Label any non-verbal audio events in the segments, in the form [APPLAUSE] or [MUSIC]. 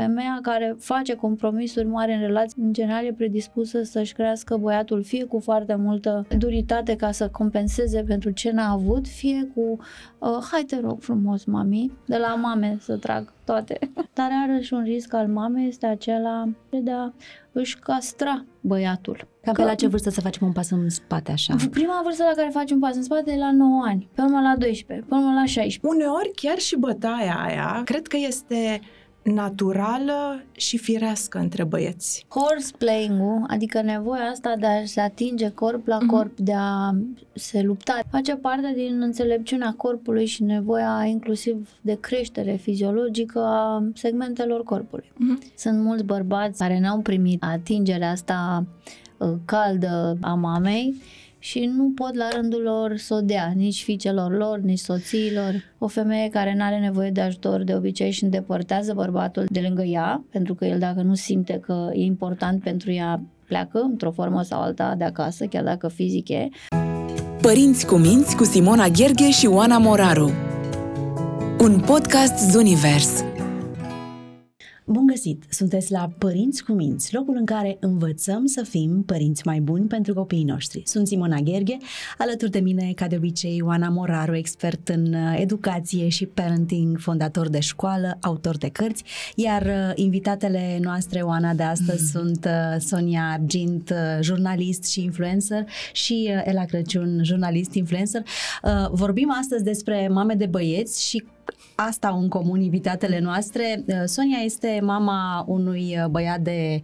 Femeia care face compromisuri mari în relații, în general e predispusă să-și crească băiatul fie cu foarte multă duritate ca să compenseze pentru ce n-a avut, fie cu uh, hai te rog frumos, mami, de la mame să trag toate. [LAUGHS] Dar are și un risc al mamei este acela de a își castra băiatul. Cam pe la ce vârstă să facem un pas în spate așa? Prima vârstă la care faci un pas în spate e la 9 ani, pe urmă la 12, pe urmă la 16. Uneori chiar și bătaia aia, cred că este naturală și firească între băieți. Horseplaying-ul, adică nevoia asta de a se atinge corp la corp, mm-hmm. de a se lupta, face parte din înțelepciunea corpului și nevoia inclusiv de creștere fiziologică a segmentelor corpului. Mm-hmm. Sunt mulți bărbați care n-au primit atingerea asta uh, caldă a mamei și nu pot la rândul lor să o dea, nici fiicelor lor, nici soțiilor. O femeie care nu are nevoie de ajutor de obicei și îndepărtează bărbatul de lângă ea, pentru că el dacă nu simte că e important pentru ea, pleacă într-o formă sau alta de acasă, chiar dacă fizic e. Părinți cu minți cu Simona Gherghe și Oana Moraru Un podcast Zunivers Bun găsit! Sunteți la Părinți cu Minți, locul în care învățăm să fim părinți mai buni pentru copiii noștri. Sunt Simona Gherghe, alături de mine, ca de obicei, Oana Moraru, expert în uh, educație și parenting, fondator de școală, autor de cărți, iar uh, invitatele noastre, Oana, de astăzi mm. [LAUGHS] sunt uh, Sonia Argint, jurnalist și influencer, și Ela Crăciun, jurnalist influencer. Vorbim astăzi despre mame de băieți și asta au în comun invitatele noastre. Uh, Sonia este mama unui uh, băiat de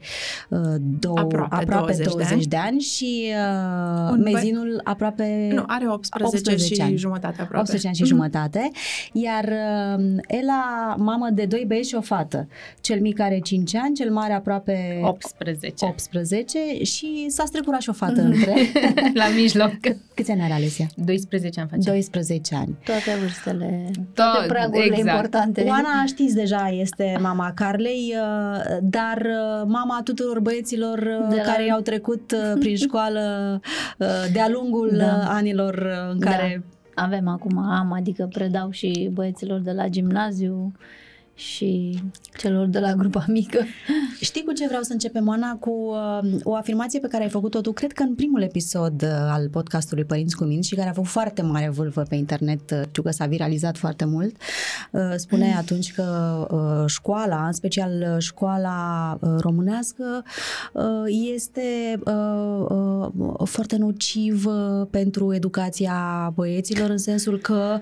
uh, două, aproape, aproape 20, 20 de ani, de ani și uh, mezinul aproape... Nu, are 18, 18 și ani. jumătate aproape. 18 ani și mm-hmm. jumătate. Iar uh, Ela, mamă de doi băieți și o fată. Cel mic are 5 ani, cel mare aproape 18. 18 și s-a strecurat și o fată [LAUGHS] între. La mijloc. Câți ani are Alesia? 12 ani face. 12 ani. Toate vârstele, toate pragurile exact. importante. Oana, știți deja, este mama Carlei, uh, dar uh, mama tuturor băieților uh, de care la... au trecut prin școală de-a lungul da. anilor în da. care... Da. Avem acum am, adică predau și băieților de la gimnaziu, și celor de la grupa mică. Știi cu ce vreau să începem, Ana? Cu uh, o afirmație pe care ai făcut-o tu, cred că în primul episod uh, al podcastului Părinți cu Minți și care a făcut foarte mare vâlvă pe internet, uh, știu că s-a viralizat foarte mult. Uh, spune mm. atunci că uh, școala, în special uh, școala uh, românească, uh, este uh, uh, foarte nociv uh, pentru educația băieților, în sensul că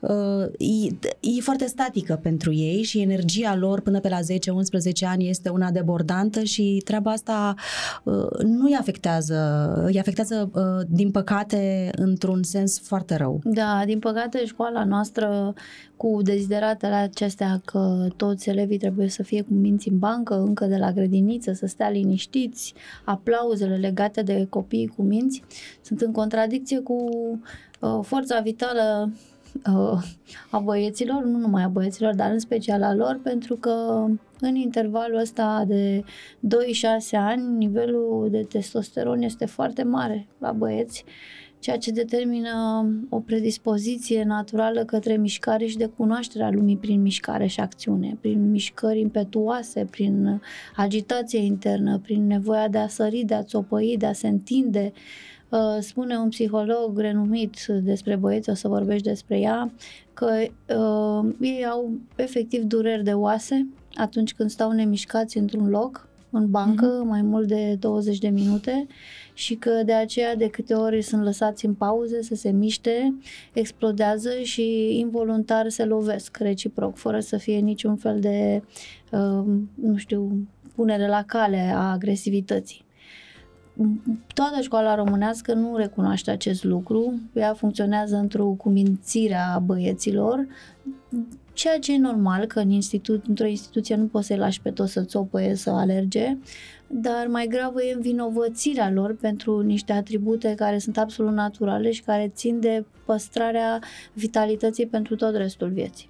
uh, e, e foarte statică pentru ei și și energia lor până pe la 10-11 ani este una debordantă și treaba asta uh, nu îi afectează, îi afectează, uh, din păcate, într-un sens foarte rău. Da, din păcate, școala noastră cu dezideratele acestea că toți elevii trebuie să fie cu minți în bancă încă de la grădiniță, să stea liniștiți, aplauzele legate de copii cu minți sunt în contradicție cu uh, forța vitală uh, a băieților, nu numai a băieților, dar în special a lor, pentru că în intervalul ăsta de 2-6 ani, nivelul de testosteron este foarte mare la băieți, ceea ce determină o predispoziție naturală către mișcare și de cunoașterea lumii prin mișcare și acțiune, prin mișcări impetuoase, prin agitație internă, prin nevoia de a sări, de a țopăi, de a se întinde, Uh, spune un psiholog renumit despre băieți, o să vorbești despre ea, că uh, ei au efectiv dureri de oase atunci când stau nemișcați într-un loc, în bancă, mm-hmm. mai mult de 20 de minute și că de aceea de câte ori sunt lăsați în pauze să se miște, explodează și involuntar se lovesc reciproc, fără să fie niciun fel de, uh, nu știu, punere la cale a agresivității toată școala românească nu recunoaște acest lucru, ea funcționează într-o cumințire a băieților, ceea ce e normal, că în institu- într-o instituție nu poți să-i lași pe toți să țopăie, să alerge, dar mai gravă e învinovățirea lor pentru niște atribute care sunt absolut naturale și care țin de păstrarea vitalității pentru tot restul vieții.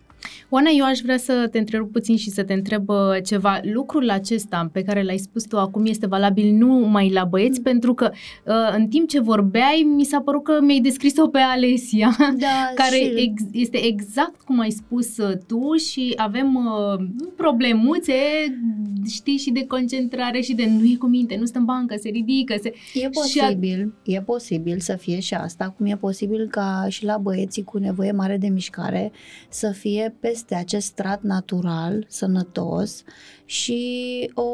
Oana, eu aș vrea să te întreb puțin și să te întreb uh, ceva. Lucrul acesta pe care l-ai spus tu acum este valabil nu numai la băieți, mm. pentru că uh, în timp ce vorbeai, mi s-a părut că mi-ai descris-o pe Alesia, da, [LAUGHS] care și... ex- este exact cum ai spus uh, tu și avem problemuțe, știi, și de concentrare și de nu e cu minte, nu stă în bancă, se ridică. Se... E posibil, a... e posibil să fie și asta, cum e posibil ca și la băieții cu nevoie mare de mișcare să fie peste acest strat natural, sănătos și o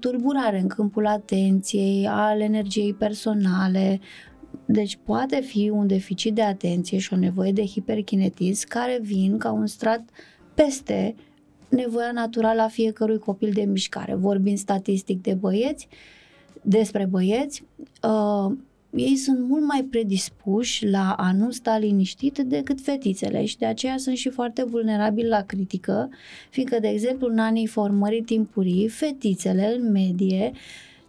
tulburare în câmpul atenției, al energiei personale, deci poate fi un deficit de atenție și o nevoie de hiperkinetism care vin ca un strat peste nevoia naturală a fiecărui copil de mișcare. Vorbind statistic de băieți, despre băieți, uh, ei sunt mult mai predispuși la a nu sta liniștit decât fetițele și de aceea sunt și foarte vulnerabili la critică, fiindcă, de exemplu, în anii formării timpurii, fetițele, în medie,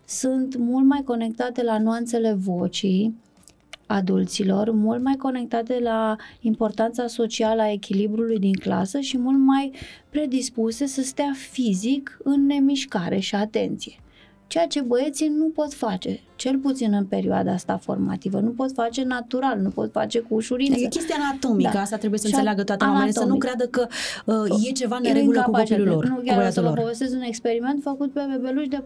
sunt mult mai conectate la nuanțele vocii, adulților, mult mai conectate la importanța socială a echilibrului din clasă și mult mai predispuse să stea fizic în nemișcare și atenție ceea ce băieții nu pot face, cel puțin în perioada asta formativă. Nu pot face natural, nu pot face cu ușurință. E chestia anatomică, da. asta trebuie să și înțeleagă toată lumea, să nu creadă că uh, e ceva neregulă cu copilul lor. Nu, chiar o să vă povestesc un experiment făcut pe bebeluși de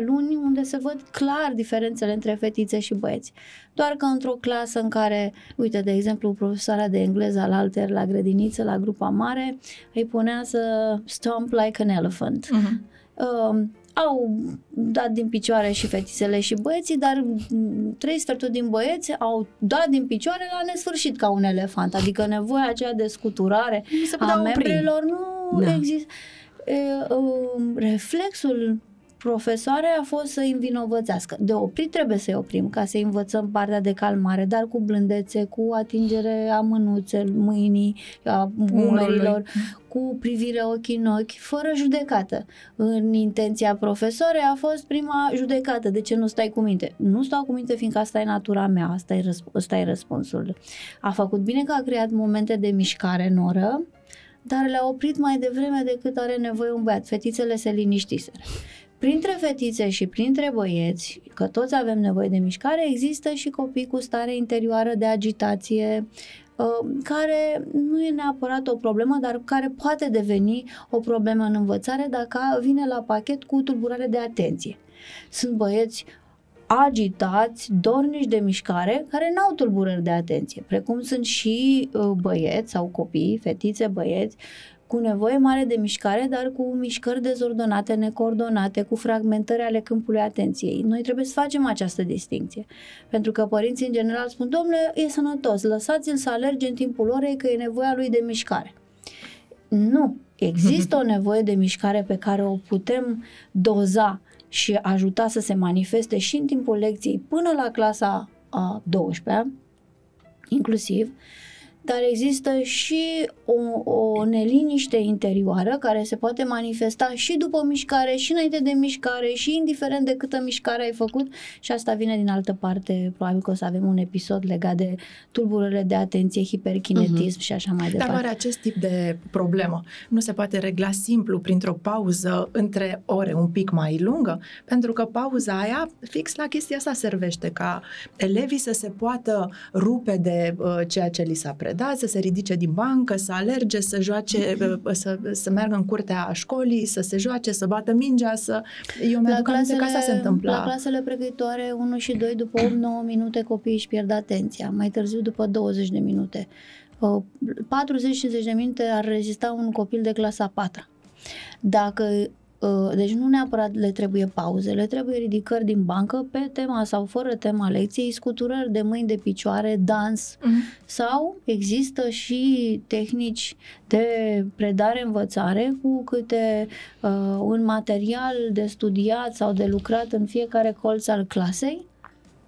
4-6 luni, unde se văd clar diferențele între fetițe și băieți. Doar că într-o clasă în care, uite, de exemplu, profesoara de engleză la alter, la grădiniță, la grupa mare, îi punea să stomp like an elephant. Uh-huh. Uh, au dat din picioare și fetițele și băieții, dar trei sferturi din băieți au dat din picioare la nesfârșit ca un elefant, adică nevoia aceea de scuturare a membrelor nu da. există. E, um, reflexul profesoare a fost să îi învinovățească. De oprit trebuie să-i oprim ca să învățăm partea de calmare, dar cu blândețe, cu atingere a mânuțe, mâinii, a umerilor, cu privire ochii în ochi, fără judecată. În intenția profesoare a fost prima judecată. De ce nu stai cu minte? Nu stau cu minte fiindcă asta e natura mea, asta e, răsp- asta e răspunsul. A făcut bine că a creat momente de mișcare în oră, dar le-a oprit mai devreme decât are nevoie un băiat. Fetițele se liniștiseră. Printre fetițe și printre băieți, că toți avem nevoie de mișcare, există și copii cu stare interioară de agitație, uh, care nu e neapărat o problemă, dar care poate deveni o problemă în învățare dacă vine la pachet cu tulburare de atenție. Sunt băieți agitați, dornici de mișcare, care n-au tulburări de atenție, precum sunt și uh, băieți sau copii, fetițe, băieți, cu nevoie mare de mișcare, dar cu mișcări dezordonate, necoordonate, cu fragmentări ale câmpului atenției. Noi trebuie să facem această distinție. Pentru că părinții în general spun, domnule, e sănătos, lăsați-l să alerge în timpul orei că e nevoia lui de mișcare. Nu, există o nevoie de mișcare pe care o putem doza și ajuta să se manifeste și în timpul lecției până la clasa a 12 inclusiv, dar există și o, o neliniște interioară care se poate manifesta și după mișcare, și înainte de mișcare, și indiferent de câtă mișcare ai făcut și asta vine din altă parte, probabil că o să avem un episod legat de tulburările de atenție, hiperkinetism uh-huh. și așa mai departe. Dar oare acest tip de problemă nu se poate regla simplu printr-o pauză între ore un pic mai lungă? Pentru că pauza aia fix la chestia asta servește ca elevii să se poată rupe de uh, ceea ce li s-a predat, să se ridice din bancă, să alerge, să joace, [CLEARS THROAT] să, să meargă în curtea școlii, să se joace, să bată mingea, să... Eu mi-aduc aminte că asta se întâmpla. La clasele pregătitoare 1 și 2, după 8-9 minute copiii își pierd atenția, mai târziu după 20 de minute. 40-50 de minute ar rezista un copil de clasa 4. Dacă Uh, deci nu neapărat le trebuie pauze, le trebuie ridicări din bancă pe tema sau fără tema lecției, scuturări de mâini, de picioare, dans uh-huh. sau există și tehnici de predare-învățare cu câte uh, un material de studiat sau de lucrat în fiecare colț al clasei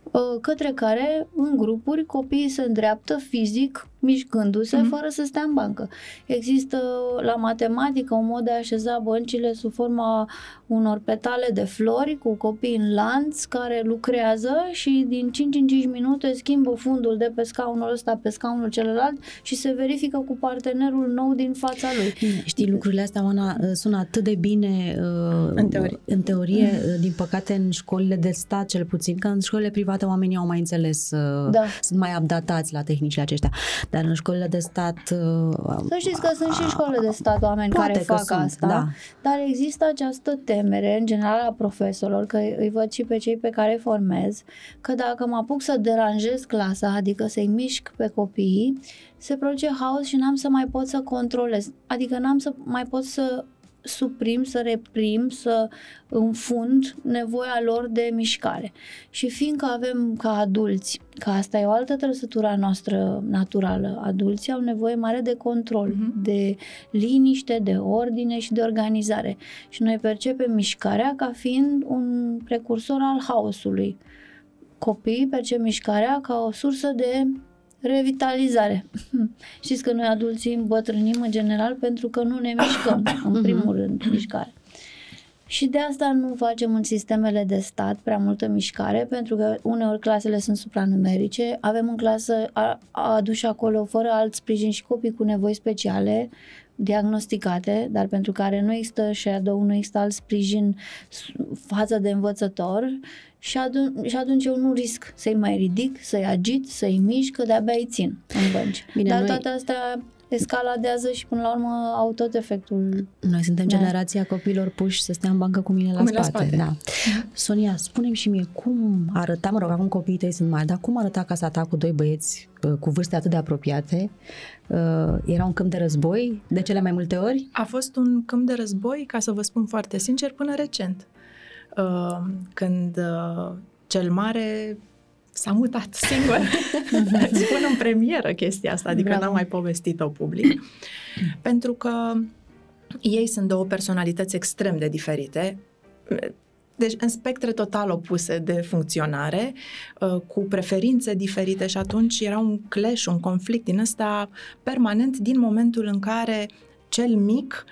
uh, către care în grupuri copiii se îndreaptă fizic mișcându-se Mhm. fără să stea în bancă. Există la matematică un mod de a așeza băncile sub forma unor petale de flori cu copii în lanț care lucrează și din 5 în 5 minute schimbă fundul de pe scaunul ăsta pe scaunul celălalt și se verifică cu partenerul nou din fața lui. Bine, Știi, lucrurile astea, Oana, sună atât de bine uh, În teorie. în teorie, uh, din păcate în școlile de stat cel puțin, că în școlile private oamenii au mai înțeles, uh, Da. sunt mai updatați la tehnicile acestea, dar în școlile de stat... uh, Să știți că sunt și școli de stat oameni Poate care că fac sunt, asta, da. dar există această temere, în general, a profesorilor, că îi văd și pe cei pe care îi formez, că dacă mă apuc să deranjez clasa, adică să-i mișc pe copii, se produce haos și n-am să mai pot să controlez. Adică n-am să mai pot să suprim, să reprim, să înfund nevoia lor de mișcare. Și fiindcă avem ca adulți, că asta e o altă trăsătură a noastră naturală, adulții au nevoie mare de control, Mhm. de liniște, de ordine și de organizare. Și noi percepem mișcarea ca fiind un precursor al haosului. Copiii percep mișcarea ca o sursă de revitalizare. [LAUGHS] Știți că noi adulții îmbătrânim în general pentru că nu ne mișcăm, [COUGHS] în primul rând, mișcare. Și de asta nu facem în sistemele de stat prea multă mișcare, pentru că uneori clasele sunt supranumerice, avem în clasă a- aduși acolo fără alt sprijin și copii cu nevoi speciale, diagnosticate, dar pentru care nu există shadow, nu există alt sprijin s- față de învățător și, adun- și atunci eu nu risc să-i mai ridic, să-i agit, să-i mișc, că de-abia îi țin în bănci. Bine, dar noi- toate astea escaladează și până la urmă au tot efectul Noi suntem Da. generația copiilor puși să stea în bancă cu mine la Cu mine la spate. spate. Da. Sonia, spune-mi și mie, cum arăta, mă rog, acum copiii tăi sunt mari, dar cum arăta casa ta cu doi băieți uh, cu vârste atât de apropiate? Uh, Era un câmp de război de cele mai multe ori? A fost un câmp de război, ca să vă spun foarte sincer, până recent. Uh, Când uh, cel mare s-a mutat [LAUGHS] singur. Spun în premieră chestia asta, adică Bravo. n-am mai povestit-o public. Pentru că ei sunt două personalități extrem de diferite, deci în spectre total opuse de funcționare, uh, cu preferințe diferite și atunci era un clash, un conflict din ăsta permanent din momentul în care cel mic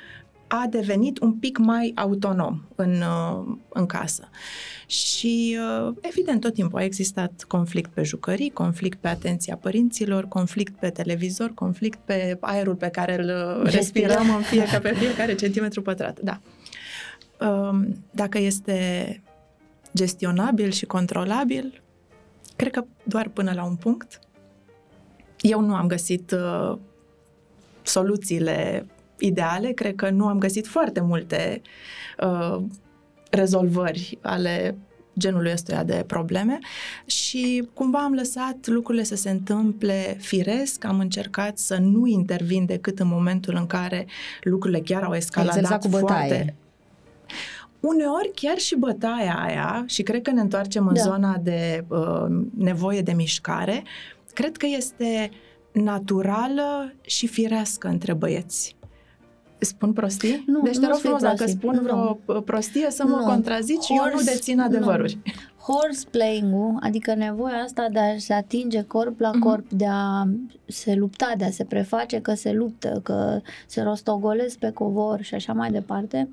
a devenit un pic mai autonom în, uh, în casă. Și, uh, evident, tot timpul a existat conflict pe jucării, conflict pe atenția părinților, conflict pe televizor, conflict pe aerul pe care îl uh, respirăm în fiecare, pe fiecare centimetru pătrat. Da. Um, Dacă este gestionabil și controlabil, cred că doar până la un punct. Eu nu am găsit uh, soluțiile ideale, cred că nu am găsit foarte multe uh, rezolvări ale genului ăstuia de probleme și cumva am lăsat lucrurile să se întâmple firesc, am încercat să nu intervin decât în momentul în care lucrurile chiar au escaladat exersat cu bătaie. foarte Uneori chiar și bătaia aia, și cred că ne întoarcem în Da. zona de uh, nevoie de mișcare, cred că este naturală și firească între băieți. Spun prostii? Nu, deci te nu rog spui frumos, dacă prostii. spun vreo uh, prostie, să mă Nu. contrazici, eu nu Horse- dețin adevăruri. [LAUGHS] Horse playing-ul, adică nevoia asta de a se atinge corp la Mhm. corp, de a se lupta, de a se preface că se luptă, că se rostogolesc pe covor și așa mai departe,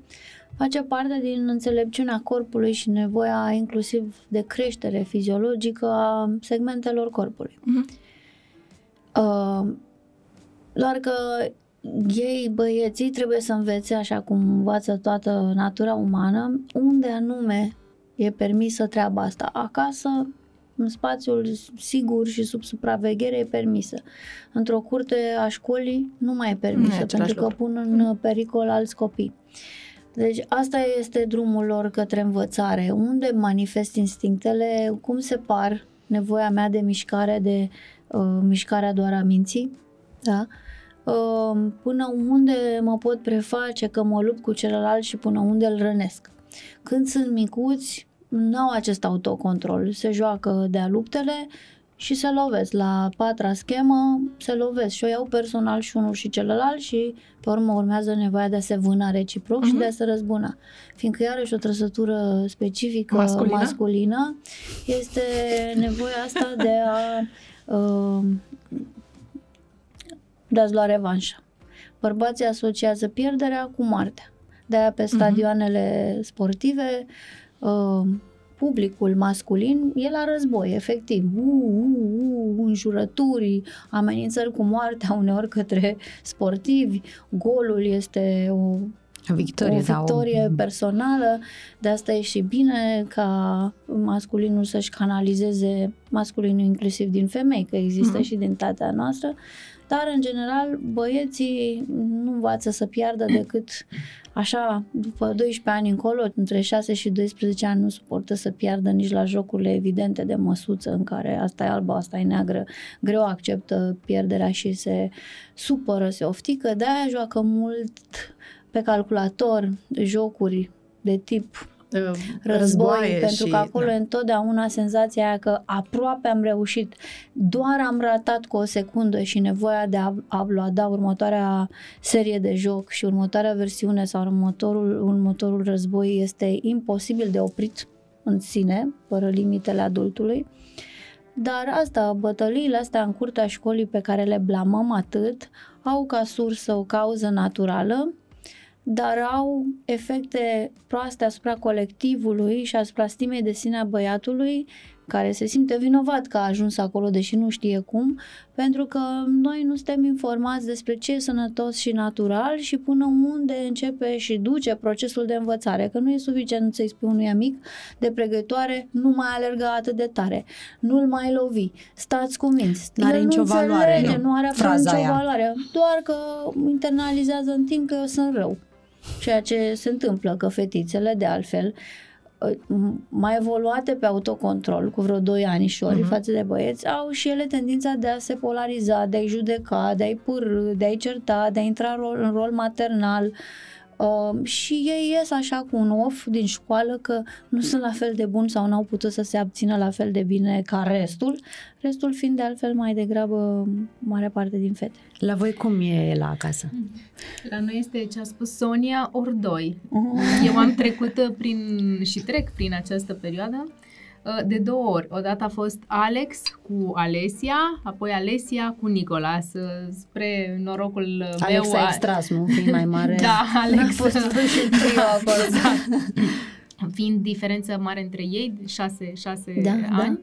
face parte din înțelepciunea corpului și nevoia inclusiv de creștere fiziologică a segmentelor corpului. Mhm. Uh, doar că ei, băieții, trebuie să învețe, așa cum învață toată natura umană, unde anume e permisă treaba asta. Acasă, în spațiul sigur și sub supraveghere e permisă. Într-o curte a școlii nu mai e Nu e permisă, același pentru că lucru. pun în pericol alți copii. Deci asta este drumul lor către învățare. Unde manifest instinctele, cum separ nevoia mea de mișcare de uh, mișcarea doar a minții, da? Uh, până unde mă pot preface că mă lupt cu celălalt și până unde îl rănesc. Când sunt micuți, nu au acest autocontrol. Se joacă de-a luptele și se lovesc. La patra schemă se lovesc și o iau personal și unul și celălalt și pe urmă urmează nevoia de a se vâna reciproc și Mhm. de a se răzbuna. Fiindcă iarăși o trăsătură specifică Masculină? masculină este nevoia asta de a uh, de a-ți lua revanșa. Bărbații asociază pierderea cu moartea. De-aia pe stadioanele uh-huh. sportive uh, publicul masculin e la război, efectiv. Uh, uh, uh, înjurături, amenințări cu moartea uneori către sportivi. Golul este o victorie, o victorie da, o... personală, de asta e și bine ca masculinul să-și canalizeze, masculinul inclusiv din femei, că există mm-hmm. și din tatea noastră, dar în general băieții nu învață să piardă decât așa, după 12 ani încolo, între 6 și 12 ani nu suportă să piardă nici la jocurile evidente de măsuță în care asta e albă, asta e neagră, greu acceptă pierderea și se supără, se oftică, de-aia joacă mult pe calculator jocuri de tip război, războaie pentru și, că acolo da. e întotdeauna senzația aia că aproape am reușit, doar am ratat cu o secundă și nevoia de a uploada următoarea serie de joc și următoarea versiune sau următorul, următorul război este imposibil de oprit în sine, fără limitele adultului. Dar asta, bătăliile astea în curtea școlii pe care le blamăm atât, au ca sursă o cauză naturală dar au efecte proaste asupra colectivului și asupra stimei de sine a băiatului, care se simte vinovat că a ajuns acolo, deși nu știe cum, pentru că noi nu suntem informați despre ce e sănătos și natural și până unde începe și duce procesul de învățare, că nu e suficient să-i spui unui amic de pregătoare, nu mai alerga atât de tare, nu-l mai lovi, stați cu minți. Nu are nicio valoare. Nu, nu are nicio aia. valoare, doar că internalizează în timp că eu sunt rău. Ceea ce se întâmplă, că fetițele, de altfel, ă, mai evoluate pe autocontrol cu vreo 2 ani și ori uh-huh. față de băieți, au și ele tendința de a se polariza, de a-i judeca, de a-i pârâ, de a-i certa, de a intra în rol, în rol maternal, uh, Uh, și ei ies așa cu un off din școală că nu sunt la fel de buni sau n-au putut să se abțină la fel de bine ca restul, restul fiind de altfel mai degrabă mare parte din fete. La voi cum e la acasă? La noi este ce a spus Sonia, ori doi. Uh-huh. Eu am trecut prin și trec prin această perioadă Uh, de două ori. Odată a fost Alex cu Alesia, apoi Alesia cu Nicolas. Spre norocul meu... Alex a extras, nu? Fiind mai mare. [LAUGHS] da, Alex. A [LAUGHS] fost și trio acolo. exact. Fiind diferență mare între ei, șase, șase da, ani.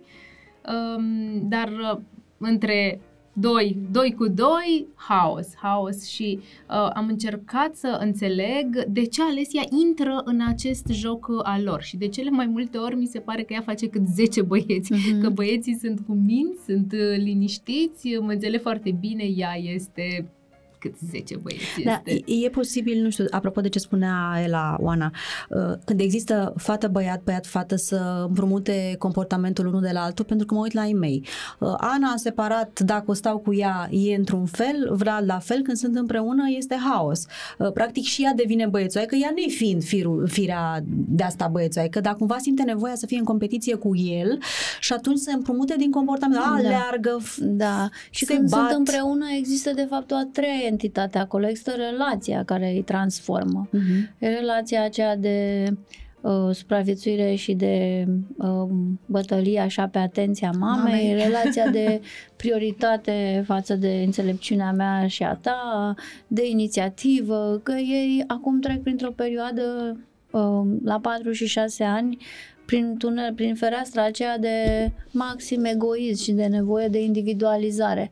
Da. Um, dar uh, între doi, doi cu doi, haos, haos și uh, am încercat să înțeleg de ce Alesia intră în acest joc al lor. Și de cele mai multe ori mi se pare că ea face cât 10 băieți, uh-huh. că băieții sunt cu minți, sunt uh, liniștiți, mă înțeleg foarte bine, ea este cât 10 băieți da, este. E posibil, nu știu, apropo de ce spunea Ela Oana, uh, când există fată-băiat, băiat-fată să împrumute comportamentul unul de la altul, pentru că mă uit la ei mei. Uh, Ana a separat, dacă stau cu ea, e într-un fel, Vlad la fel, când sunt împreună este haos. Uh, practic și ea devine băiețoaică, ea nu fiind firul, firea de asta băiețoaică, dar cumva simte nevoia să fie în competiție cu el și atunci se împrumută din comportament. A, da. leargă, da. Și când bat. sunt împreună există de fapt o a treia entitatea acolo, există relația care îi transformă. Uh-huh. E relația aceea de uh, supraviețuire și de uh, bătălie așa pe atenția mamei, Mame. relația de [LAUGHS] prioritate față de înțelepciunea mea și a ta, de inițiativă, că ei acum trec printr-o perioadă uh, la 4 și 6 ani prin tunel, prin fereastra aceea de maxim egoism și de nevoie de individualizare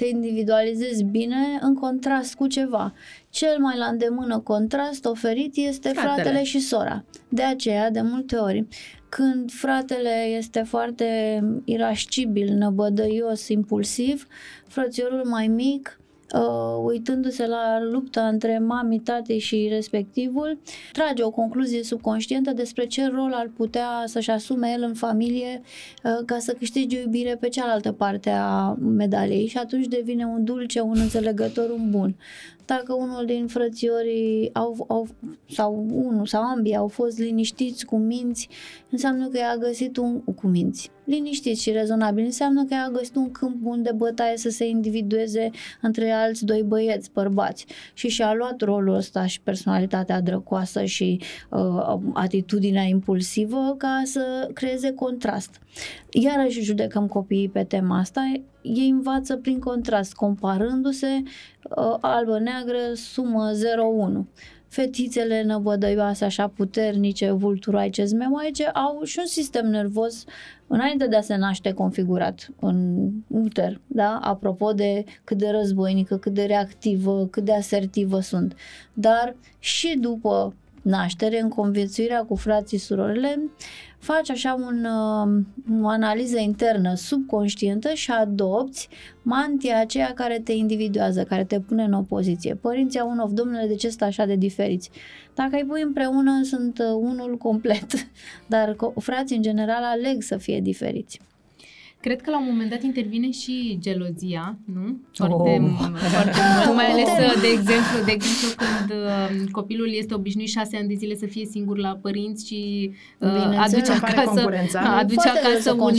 te individualizezi bine în contrast cu ceva. Cel mai la îndemână contrast oferit este fratele, fratele și sora. De aceea, de multe ori, când fratele este foarte irascibil, năbădăios, impulsiv, frățiorul mai mic uh, uitându-se la lupta între mami, tate și respectivul, trage o concluzie subconștientă despre ce rol ar putea să-și asume el în familie uh, ca să câștige iubire pe cealaltă parte a medaliei și atunci devine un dulce, un înțelegător, un bun. Dacă unul din frățiorii au, au, sau unul sau ambii au fost liniștiți cu minți, înseamnă că i-a găsit un cu minți. Liniștiți și rezonabil. Înseamnă că i-a găsit un câmp bun de bătaie să se individueze între alți doi băieți bărbați. Și și-a luat rolul ăsta și personalitatea drăcoasă și uh, atitudinea impulsivă ca să creeze contrast. Iarăși judecăm copiii pe tema asta, ei învață prin contrast, comparându-se uh, albă-neagră, sumă 0-1 fetițele năvădăioase așa puternice, vulturoaice, zmemoaice, au și un sistem nervos înainte de a se naște configurat în uter, da? Apropo de cât de războinică, cât de reactivă, cât de asertivă sunt. Dar și după naștere, în conviețuirea cu frații surorile, faci așa un, uh, o analiză internă subconștientă și adopți mantia aceea care te individuează, care te pune în opoziție. Părinții au un of, domnule, de ce sunt așa de diferiți? Dacă îi pui împreună, sunt uh, unul complet, [LAUGHS] dar frații în general aleg să fie diferiți. Cred că la un moment dat intervine și gelozia, nu? Foarte, oh. foarte mult, mai ales, de exemplu, de exemplu când uh, copilul este obișnuit șase ani de zile să fie singur la părinți și uh, aduce acasă, aduce acasă un, un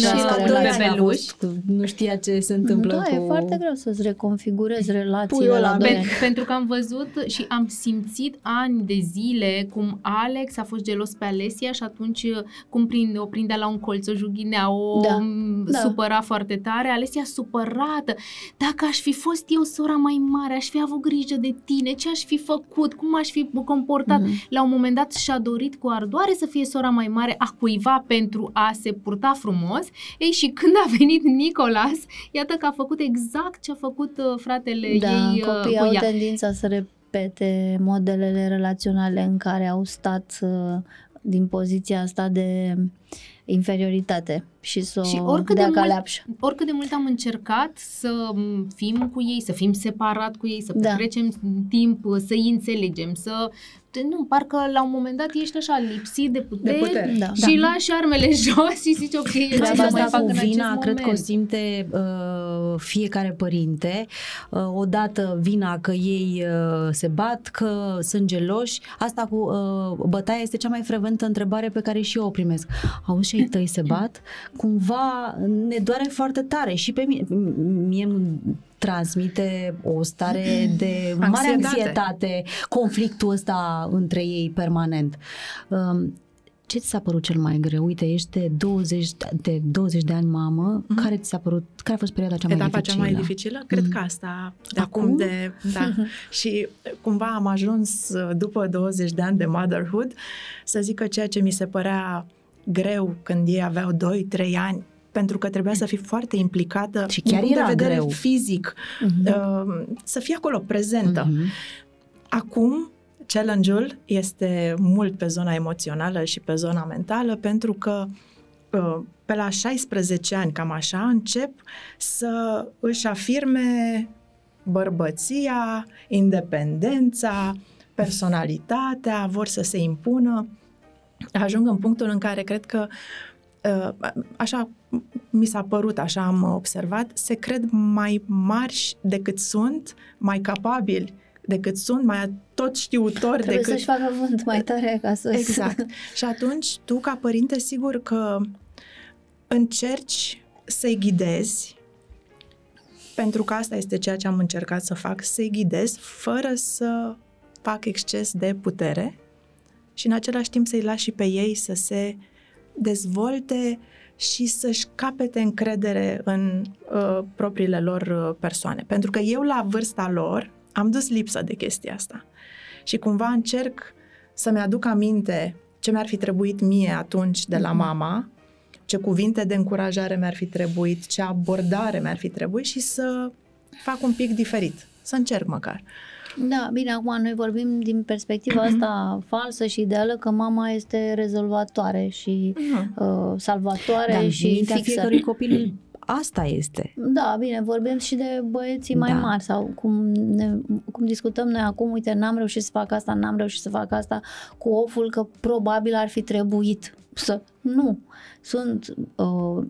bebeluș. Nu știa ce se întâmplă da, cu... e foarte greu să-ți reconfigurezi relațiile la doi Pen, Pentru că am văzut și am simțit ani de zile cum Alex a fost gelos pe Alesia și atunci uh, cum prinde, o prindea la un colț, o jughinea, o da. Da supăra foarte tare, Alesia supărată. Dacă aș fi fost eu sora mai mare, aș fi avut grijă de tine, ce aș fi făcut, cum aș fi comportat. Mm-hmm. La un moment dat și-a dorit cu ardoare să fie sora mai mare a cuiva pentru a se purta frumos. Ei, și când a venit Nicolas, iată că a făcut exact ce a făcut uh, fratele da, ei uh, copiii cu au ea. tendința să repete modelele relaționale în care au stat uh, din poziția asta de inferioritate și să și oricât de, mult, oricât de mult am încercat să fim cu ei, să fim separat cu ei, să da. petrecem timp, să-i înțelegem, să nu, parcă la un moment dat ești așa lipsit de putere, de putere. Da. și da. lași armele [LAUGHS] jos și zici ok, ce să mai fac în vina, cred moment. că o simte uh, fiecare părinte. Uh, odată vina că ei uh, se bat, că sunt geloși. Asta cu uh, bătaia este cea mai frecventă întrebare pe care și eu o primesc. Auzi și ai tăi se bat? Cumva ne doare foarte tare și pe mine. Mie transmite o stare de mare anxietate, anxietate conflictul ăsta între ei permanent. Um, ce ți s-a părut cel mai greu? Uite, ești de 20 de, 20 de ani mamă, mm-hmm. care ți s-a părut, care a fost perioada cea Etapa mai dificilă? cea mai dificilă? Cred mm-hmm. că asta, de acum, acum de, da. [LAUGHS] și cumva am ajuns uh, după 20 de ani de motherhood să zic că ceea ce mi se părea greu când ei aveau 2-3 ani, pentru că trebuia să fii foarte implicată și chiar din era de vedere greu. fizic, uh-huh. uh, să fii acolo prezentă. Uh-huh. Acum, challenge-ul este mult pe zona emoțională și pe zona mentală, pentru că uh, pe la 16 ani, cam așa, încep să își afirme bărbăția, independența, personalitatea, vor să se impună. Ajung în punctul în care cred că uh, așa mi s-a părut, așa am observat, se cred mai marși decât sunt, mai capabili decât sunt, mai tot știutori Trebuie decât... să-și facă vânt mai tare ca să... Exact. Și atunci, tu, ca părinte, sigur că încerci să-i ghidezi, pentru că asta este ceea ce am încercat să fac, să-i ghidez fără să fac exces de putere și în același timp să-i lași și pe ei să se dezvolte și să-și capete încredere în uh, propriile lor uh, persoane. Pentru că eu, la vârsta lor, am dus lipsă de chestia asta. Și cumva încerc să-mi aduc aminte ce mi-ar fi trebuit mie atunci de la mhm. mama, ce cuvinte de încurajare mi-ar fi trebuit, ce abordare mi-ar fi trebuit și să fac un pic diferit. Să încerc măcar. Da, bine, acum noi vorbim din perspectiva asta falsă și ideală că mama este rezolvatoare și uh, salvatoare da, și fixă. fiecărui copil asta este. Da, bine, vorbim și de băieții mai da. mari sau cum, ne, cum discutăm noi acum, uite, n-am reușit să fac asta, n-am reușit să fac asta cu oful că probabil ar fi trebuit să... Nu, sunt uh,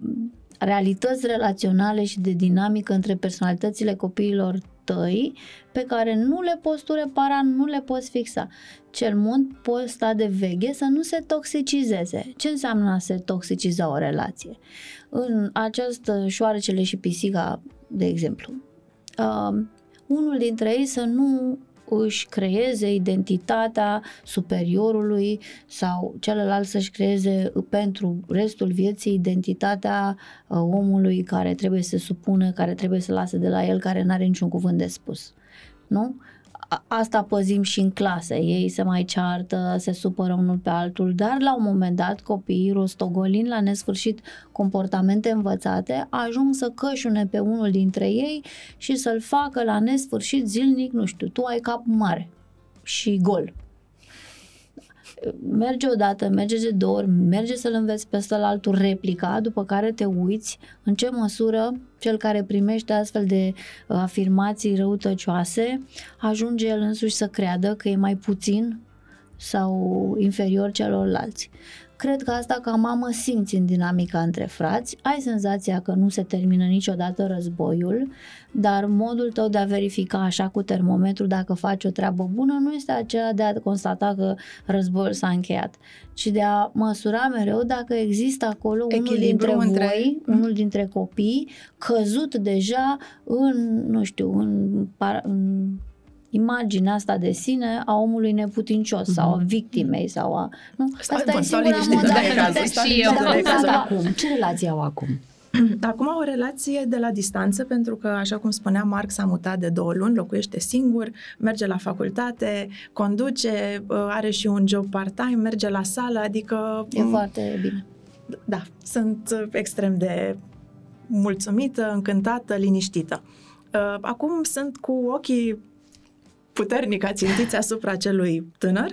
realități relaționale și de dinamică între personalitățile copiilor tăi pe care nu le poți tu repara, nu le poți fixa. Cel mult poți sta de veghe să nu se toxicizeze. Ce înseamnă a se toxiciza o relație? În această șoarecele și pisica, de exemplu, uh, unul dintre ei să nu își creeze identitatea superiorului sau celălalt să-și creeze pentru restul vieții identitatea uh, omului care trebuie să se supună, care trebuie să lase de la el, care nu are niciun cuvânt de spus. Nu? Asta păzim și în clase. Ei se mai ceartă, se supără unul pe altul, dar la un moment dat copiii rostogolind la nesfârșit comportamente învățate ajung să cășune pe unul dintre ei și să-l facă la nesfârșit zilnic, nu știu, tu ai cap mare și gol merge odată, merge de două ori, merge să-l înveți pe ăsta la altul replica, după care te uiți în ce măsură cel care primește astfel de uh, afirmații răutăcioase ajunge el însuși să creadă că e mai puțin sau inferior celorlalți. Cred că asta ca mamă simți în dinamica între frați, ai senzația că nu se termină niciodată războiul, dar modul tău de a verifica așa cu termometru dacă faci o treabă bună nu este acela de a constata că războiul s-a încheiat, ci de a măsura mereu dacă există acolo unul dintre între... voi, unul dintre copii, căzut deja în, nu știu, în, în imaginea asta de sine a omului neputincios mm-hmm. sau a victimei sau a... Nu? Asta Stai, e singura mod de Și eu. Acum, ce relație au acum? Acum au o relație de la distanță pentru că, așa cum spunea Marc, s-a mutat de două luni, locuiește singur, merge la facultate, conduce, uh, are și un job part-time, merge la sală, adică... E foarte bine. Da, sunt extrem de mulțumită, încântată, liniștită. Uh, acum sunt cu ochii puternic ațintiți asupra celui tânăr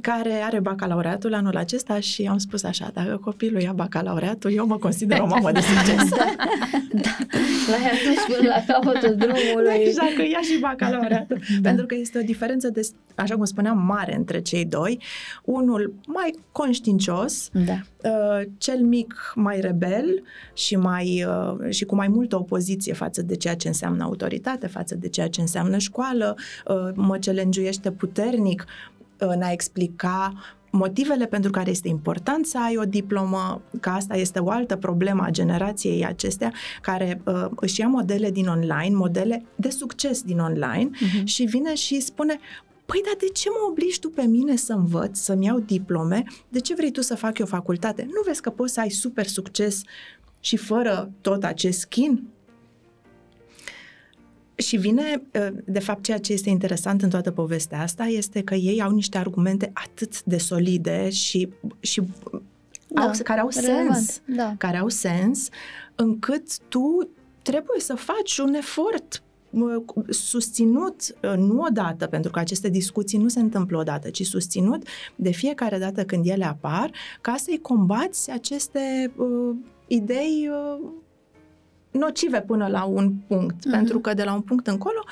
care are bacalaureatul anul acesta și am spus așa, dacă copilul ia bacalaureatul, eu mă consider o mamă de succes. da, da. L-ai adus până la capătul [LAUGHS] drumului. Exact, că ia și bacalaureatul. [LAUGHS] Da. Pentru că este o diferență, de, așa cum spuneam, mare între cei doi. Unul mai conștiincios, da. uh, cel mic mai rebel și, mai, uh, și cu mai multă opoziție față de ceea ce înseamnă autoritate, față de ceea ce înseamnă școală, uh, mă celengiuiește puternic, în a explica motivele pentru care este important să ai o diplomă, că asta este o altă problemă a generației acestea, care uh, își ia modele din online, modele de succes din online uh-huh. și vine și spune, Păi, dar de ce mă obligi tu pe mine să învăț, să-mi iau diplome? De ce vrei tu să fac eu facultate? Nu vezi că poți să ai super succes și fără tot acest skin? Și vine, ă, de fapt, ceea ce este interesant în toată povestea asta este că ei au niște argumente atât de solide și, și da, au, care au relevant, sens, da. care au sens, încât tu trebuie să faci un efort susținut, ă, nu odată, pentru că aceste discuții nu se întâmplă odată, ci susținut de fiecare dată când ele apar, ca să-i combați aceste uh, idei uh, nocive până la un punct, mm-hmm. pentru că de la un punct încolo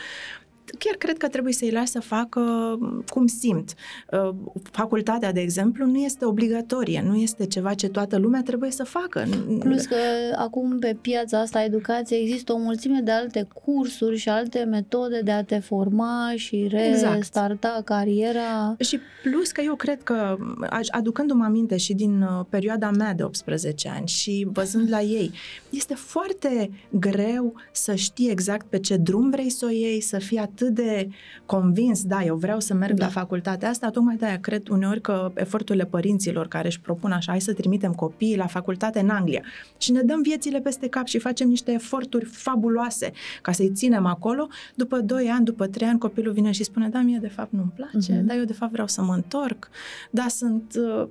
chiar cred că trebuie să-i lași să facă cum simt. Uh, facultatea, de exemplu, nu este obligatorie, nu este ceva ce toată lumea trebuie să facă. Plus că acum pe piața asta a educației există o mulțime de alte cursuri și alte metode de a te forma și restarta exact. cariera. Și plus că eu cred că, aducându-mă aminte și din uh, perioada mea de 18 ani și văzând la ei, este foarte greu să știi exact pe ce drum vrei să o iei, să fii atât atât de convins, da, eu vreau să merg da. la facultatea asta, tocmai de-aia cred uneori că eforturile părinților care își propun așa, hai să trimitem copiii la facultate în Anglia și ne dăm viețile peste cap și facem niște eforturi fabuloase ca să-i ținem acolo, după 2 ani, după 3 ani, copilul vine și spune, da, mie de fapt nu-mi place, uh-huh. da, eu de fapt vreau să mă întorc, da, sunt... Uh,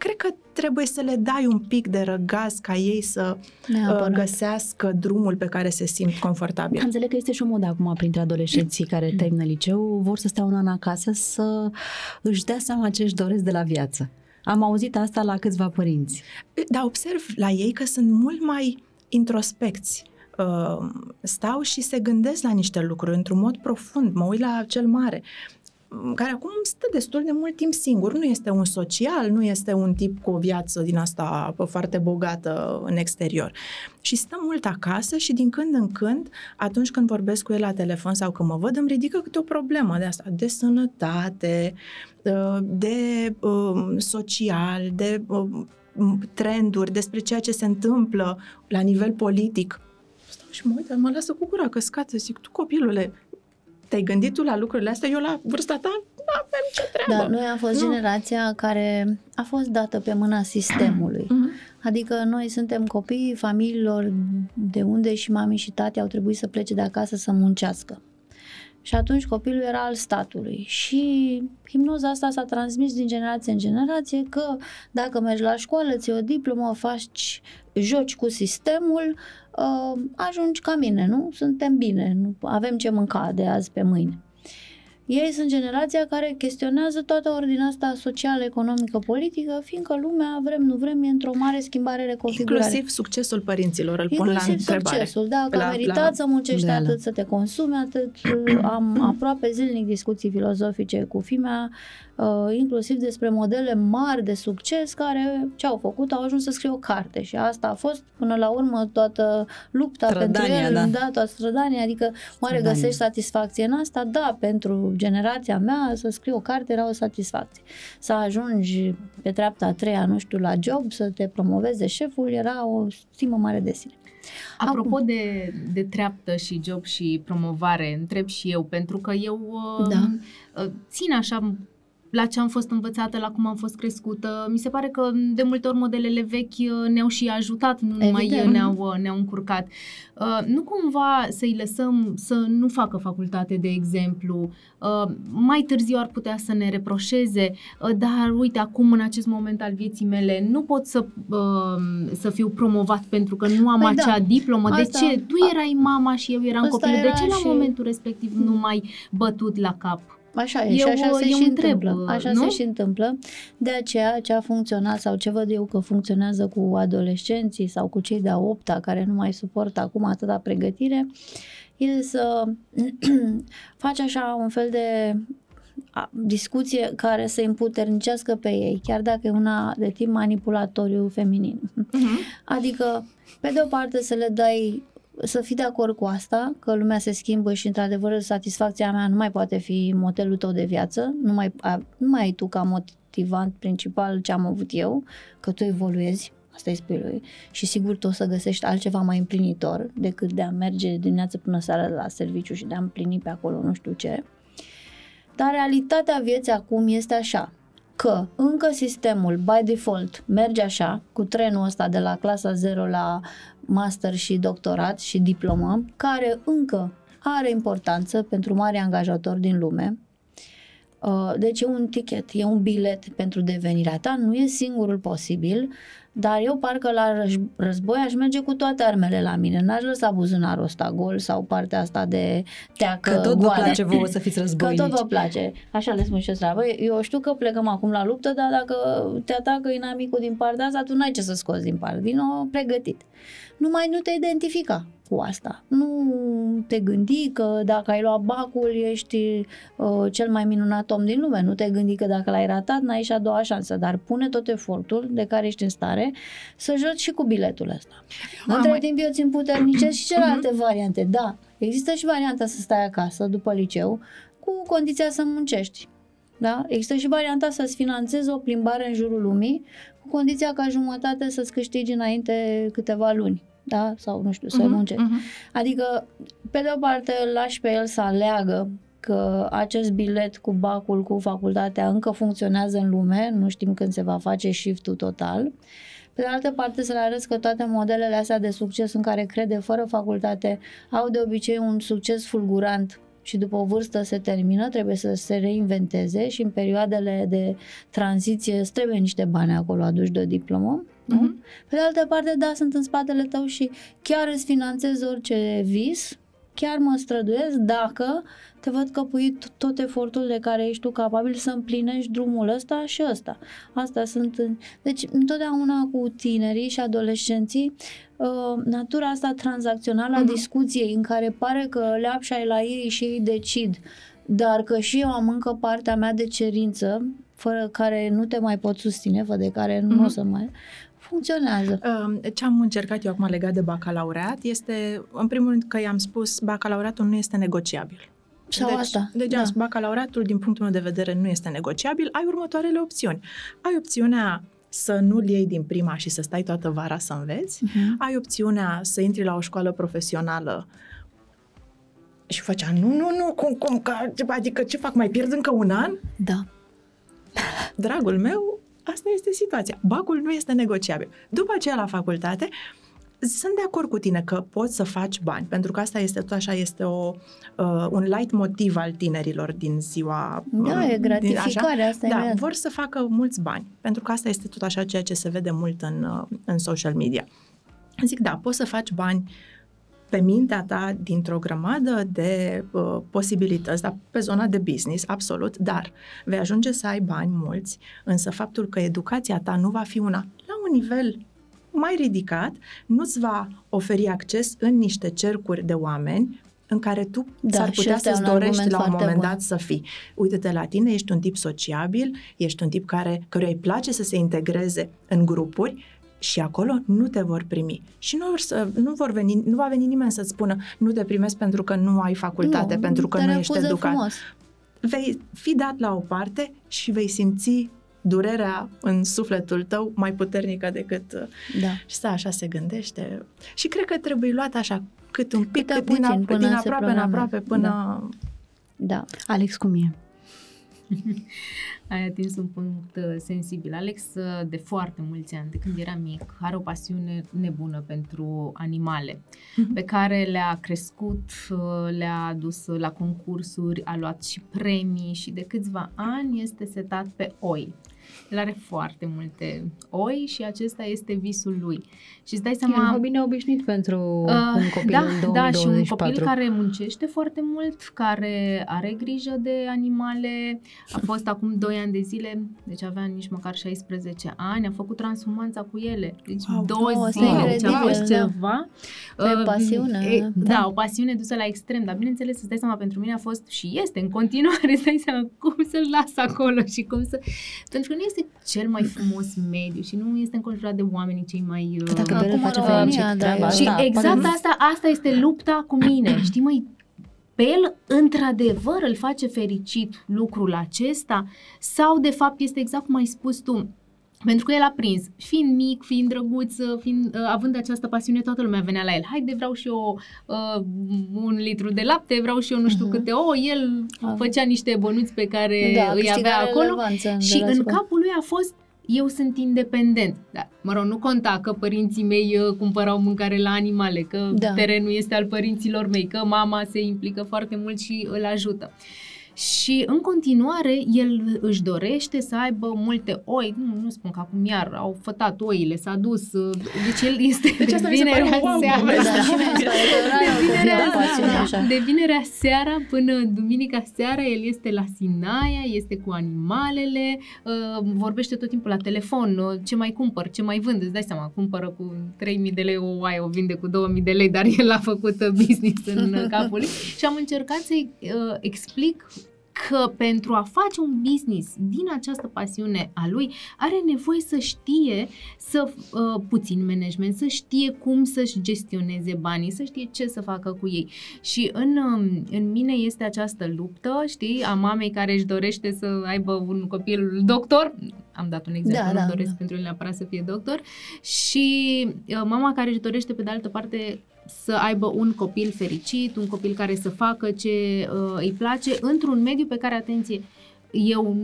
cred că trebuie să le dai un pic de răgaz ca ei să uh, găsească drumul pe care se simt confortabil. Înțeleg că este și o modă acum printre adolescenții care termină liceu, vor să stea un an acasă să își dea seama ce își doresc de la viață. Am auzit asta la câțiva părinți. Dar observ la ei că sunt mult mai introspecți uh, stau și se gândesc la niște lucruri într-un mod profund. Mă uit la cel mare care acum stă destul de mult timp singur. Nu este un social, nu este un tip cu o viață din asta foarte bogată în exterior. Și stă mult acasă și din când în când, atunci când vorbesc cu el la telefon sau când mă văd, îmi ridică câte o problemă de asta, de sănătate, uh, de um, social, de um, trenduri, despre ceea ce se întâmplă la nivel politic. Stau și mă uit, mă lasă cu gura căscată, zic, tu copilule, Te-ai gândit tu la lucrurile astea? Eu la vârsta ta nu avem ce treabă. Da, noi am fost Nu. generația care a fost dată pe mâna sistemului. Mhm. Adică noi suntem copii familiilor de unde și mami și tati au trebuit să plece de acasă să muncească. Și atunci copilul era al statului. Și hipnoza asta s-a transmis din generație în generație că dacă mergi la școală, ți o diplomă, faci joci cu sistemul, uh, ajungi ca mine, nu? Suntem bine, nu avem ce mânca de azi pe mâine. Ei sunt generația care chestionează toată ordinea asta socială, economică, politică, fiindcă lumea, vrem, nu vrem, e într-o mare schimbare, reconfigurare. Inclusiv succesul părinților, îl pun la Inclusiv întrebare. succesul, da, că La- a la- meritat să muncești Da, da. atât, să te consumi atât. [CLEARS THROAT] Am aproape zilnic discuții filozofice cu fimea, uh, inclusiv despre modele mari de succes care ce au făcut, au ajuns să scrie o carte și asta a fost până la urmă toată lupta pentru Strădania, el, da. da, toată strădania, adică oare Strădania. găsești satisfacție în asta? Da, pentru generația mea să scrii o carte era o satisfacție. Să ajungi pe treapta a treia, nu știu, la job, să te promoveze șeful, era o stimă mare de sine. Apropo Acum. de, de treaptă și job și promovare, întreb și eu, pentru că eu uh, Da. uh, țin așa la ce am fost învățată, la cum am fost crescută. Mi se pare că de multe ori modelele vechi uh, ne-au și ajutat, nu numai Evident. ne-au, uh, ne-au încurcat. Uh, nu cumva să-i lăsăm să nu facă facultate, de exemplu, uh, mai târziu ar putea să ne reproșeze, uh, dar uite, acum în acest moment al vieții mele nu pot să, uh, să fiu promovat pentru că nu am Păi da. acea diplomă. Asta- de ce? Tu erai mama și eu eram Asta copilul. De era ce la și- momentul respectiv nu m-ai bătut la cap? Așa e Eu- și așa se eu și întreb, întâmplă. Așa nu? se și întâmplă. De aceea ce a funcționat sau ce văd eu că funcționează cu adolescenții sau cu cei de-a opta care nu mai suportă acum atâta pregătire e să [CLEARS THROAT] faci așa un fel de a, discuție care să îi împuternicească pe ei, chiar dacă e una de tip manipulatoriu feminin. Mhm. Adică, pe de o parte să le dai să fii de acord cu asta, că lumea se schimbă și într-adevăr satisfacția mea nu mai poate fi modelul tău de viață, nu mai, a, nu mai ai tu ca motivant principal ce am avut eu, că tu evoluezi, asta îi spui lui, și sigur tu o să găsești altceva mai împlinitor decât de a merge dimineață până seara la serviciu și de a împlini pe acolo nu știu ce. Dar realitatea vieții acum este așa, că încă sistemul, by default, merge așa, cu trenul ăsta de la clasa 0 la master și doctorat și diplomă, care încă are importanță pentru mari angajatori din lume. Uh, Deci e un ticket, e un bilet pentru devenirea ta, nu e singurul posibil, dar eu parcă la răj- război aș merge cu toate armele la mine, n-aș lăsa buzunarul ăsta gol sau partea asta de teacă Că tot vă goală. place vouă să fiți Că războinici. tot vă place. Așa le spun și eu slavă. Eu știu că plecăm acum la luptă, dar dacă te atacă inamicul din partea asta, tu n-ai ce să scoți din part. Vino pregătit. Numai nu te identifica cu asta. Nu te gândi că dacă ai luat bacul, ești uh, cel mai minunat om din lume. Nu te gândi că dacă l-ai ratat, n-ai și a doua șansă. Dar pune tot efortul de care ești în stare să joci și cu biletul ăsta. Mamă. Între timp eu țin puternice și celelalte variante. Da, există și varianta să stai acasă după liceu cu condiția să muncești. Da? Există și varianta să-ți finanțezi o plimbare în jurul lumii cu condiția ca jumătate să-ți câștigi înainte câteva luni. Da? Sau nu știu, să Mhm, muncești. mhm. Adică, pe de o parte, îl lași pe el să aleagă că acest bilet cu bacul, cu facultatea încă funcționează în lume, nu știm când se va face shift-ul total. Pe de altă parte, să le arăți că toate modelele astea de succes în care crede fără facultate au de obicei un succes fulgurant și după o vârstă se termină, trebuie să se reinventeze și în perioadele de tranziție îți trebuie niște bani acolo aduși de o diplomă. Nu? Mhm. Pe de altă parte, da, sunt în spatele tău și chiar îți finanțez orice vis, chiar mă străduiesc dacă te văd că pui t- tot efortul de care ești tu capabil să împlinești drumul ăsta și ăsta. Asta sunt... în- Deci, întotdeauna cu tinerii și adolescenții, uh, natura asta tranzacțională a Mhm. discuției în care pare că leapșa e la ei și ei decid, dar că și eu am încă partea mea de cerință, fără care nu te mai pot susține, fără de care nu Mhm. o să mai... Funcționează. Um, Ce am încercat eu acum legat de bacalaureat este, în primul rând, că i-am spus bacalaureatul nu este negociabil. Sau deci, asta, Deci da. am spus, bacalaureatul, din punctul meu de vedere, nu este negociabil. Ai următoarele opțiuni. Ai opțiunea să nu-l iei din prima și să stai toată vara să înveți. Mhm. Ai opțiunea să intri la o școală profesională Și făcea, nu, nu, nu, cum, cum, că, adică ce fac, mai pierd încă un an? Da. Dragul meu, asta este situația. Bacul nu este negociabil. După aceea, la facultate, sunt de acord cu tine că poți să faci bani, pentru că asta este tot așa, este o, uh, un light motiv al tinerilor din ziua... Da, uh, e gratificare, din, așa. asta da, e vor să facă mulți bani, pentru că asta este tot așa ceea ce se vede mult în, uh, în social media. Zic, da, poți să faci bani pe mintea ta dintr-o grămadă de uh, posibilități, dar pe zona de business, absolut, dar vei ajunge să ai bani mulți, însă faptul că educația ta nu va fi una la un nivel mai ridicat, nu-ți va oferi acces în niște cercuri de oameni în care tu Da, s-ar și putea ăsta e să-ți un dorești argument la un foarte moment bun. dat să fii. Uite-te la tine, ești un tip sociabil, ești un tip care, căruia îi place să se integreze în grupuri și acolo nu te vor primi. Și nu, vor să, nu, vor veni, nu va veni nimeni să-ți spună nu te primesc pentru că nu ai facultate, Nu, pentru că te nu ești refuză educat. frumos. Vei fi dat la o parte și vei simți durerea în sufletul tău mai puternică decât uh, Da. și stă așa se gândește. Și cred că trebuie luat așa cât un pic, Câte cât din, puțin, ap- până din se aproape în programează. aproape până... Da. Alex, cum e? [LAUGHS] Ai atins un punct uh, sensibil. Alex, uh, de foarte mulți ani, de când era mic, are o pasiune nebună pentru animale, Mhm. pe care le-a crescut, uh, le-a dus la concursuri, a luat și premii și de câțiva ani este setat pe oi. El are foarte multe oi și acesta este visul lui. Și îți dai E un seama... hobby neobișnuit pentru Uh, un copil da, în da, și un 2024. copil care muncește foarte mult, care are grijă de animale. A fost acum 2 ani de zile, deci avea nici măcar 16 ani, a făcut transhumanța cu ele. Deci Wow. două Wow, asta zile, e deci a incredibil, fost da. ceva. E Uh, pasiune, e, da. da, o pasiune dusă la extrem, dar bineînțeles, îți dai seama, pentru mine a fost și este în continuare, [LAUGHS] îți dai seama cum să-l las acolo și cum să... Pentru că nu este cel mai frumos mediu și nu este înconjurat de oamenii cei mai... uh, Dacă Acum Bel face România, fericit da, treaba e- și asta, exact poate- asta, asta este lupta cu mine. Știi, măi, pe el într-adevăr îl face fericit lucrul acesta? Sau de fapt este exact cum ai spus tu, pentru că el a prins, fiind mic, fiind drăguț, fiind, uh, având această pasiune, toată lumea venea la el. Haide, vreau și eu uh, un litru de lapte, vreau și eu nu știu Mhm. câte ouă. El Ah. făcea niște bănuți pe care Da, îi câștiga avea acolo. relevanță în Și în relație cu- capul lui a fost eu sunt independent. Da, mă rog, nu conta că părinții mei uh, cumpărau mâncare la animale, că Da. terenul este al părinților mei, că mama se implică foarte mult și îl ajută. Și în continuare el își dorește să aibă multe oi, nu, nu spun că acum iar au fătat oile, s-a dus, uh, deci el este Deci de asta mi se pare vinerea wow, seara. povestea. Da, și mie îmi pare că n-ai o copilă vinerea, cu pasiune așa. de vinerea seara până duminica seara el este la Sinaia, este cu animalele, uh, vorbește tot timpul la telefon, uh, ce mai cumpăr, ce mai vând, îți dai seama, cumpără cu 3000 de lei o oaie, o vinde cu 2000 de lei, dar el a făcut uh, business în uh, capul lui și am încercat să-i uh, explic că pentru a face un business din această pasiune a lui, are nevoie să știe să uh, puțin management, să știe cum să-și gestioneze banii, să știe ce să facă cu ei. Și în, um, în mine este această luptă, știi, a mamei care își dorește să aibă un copil doctor, am dat un exemplu, Da, nu da, doresc da. pentru el neapărat să fie doctor, și uh, mama care își dorește pe de altă parte să aibă un copil fericit, un copil care să facă ce uh, îi place, într-un mediu pe care, atenție, eu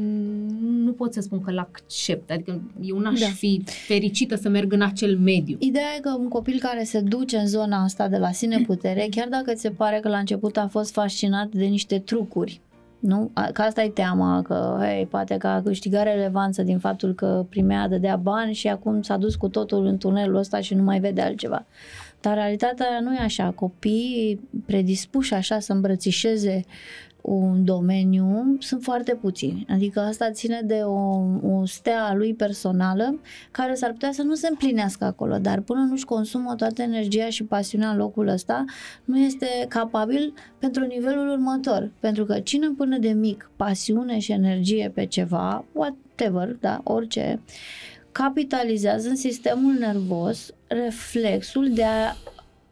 nu pot să spun că l-accept, adică eu n-aș Da. fi fericită să merg în acel mediu. Ideea e că un copil care se duce în zona asta de la sine putere, chiar dacă ți se pare că la început a fost fascinat de niște trucuri, nu? A- Că asta e teama, că hei, poate că a câștigat relevanță din faptul că primea, dădea bani și acum s-a dus cu totul în tunelul ăsta și nu mai vede altceva. Dar realitatea nu e așa. Copiii predispuși așa să îmbrățișeze un domeniu sunt foarte puțini. Adică asta ține de o, o stea a lui personală care s-ar putea să nu se împlinească acolo, dar până nu-și consumă toată energia și pasiunea în locul ăsta, nu este capabil pentru nivelul următor. Pentru că cine până de mic pasiune și energie pe ceva, whatever, da, orice, capitalizează în sistemul nervos reflexul de a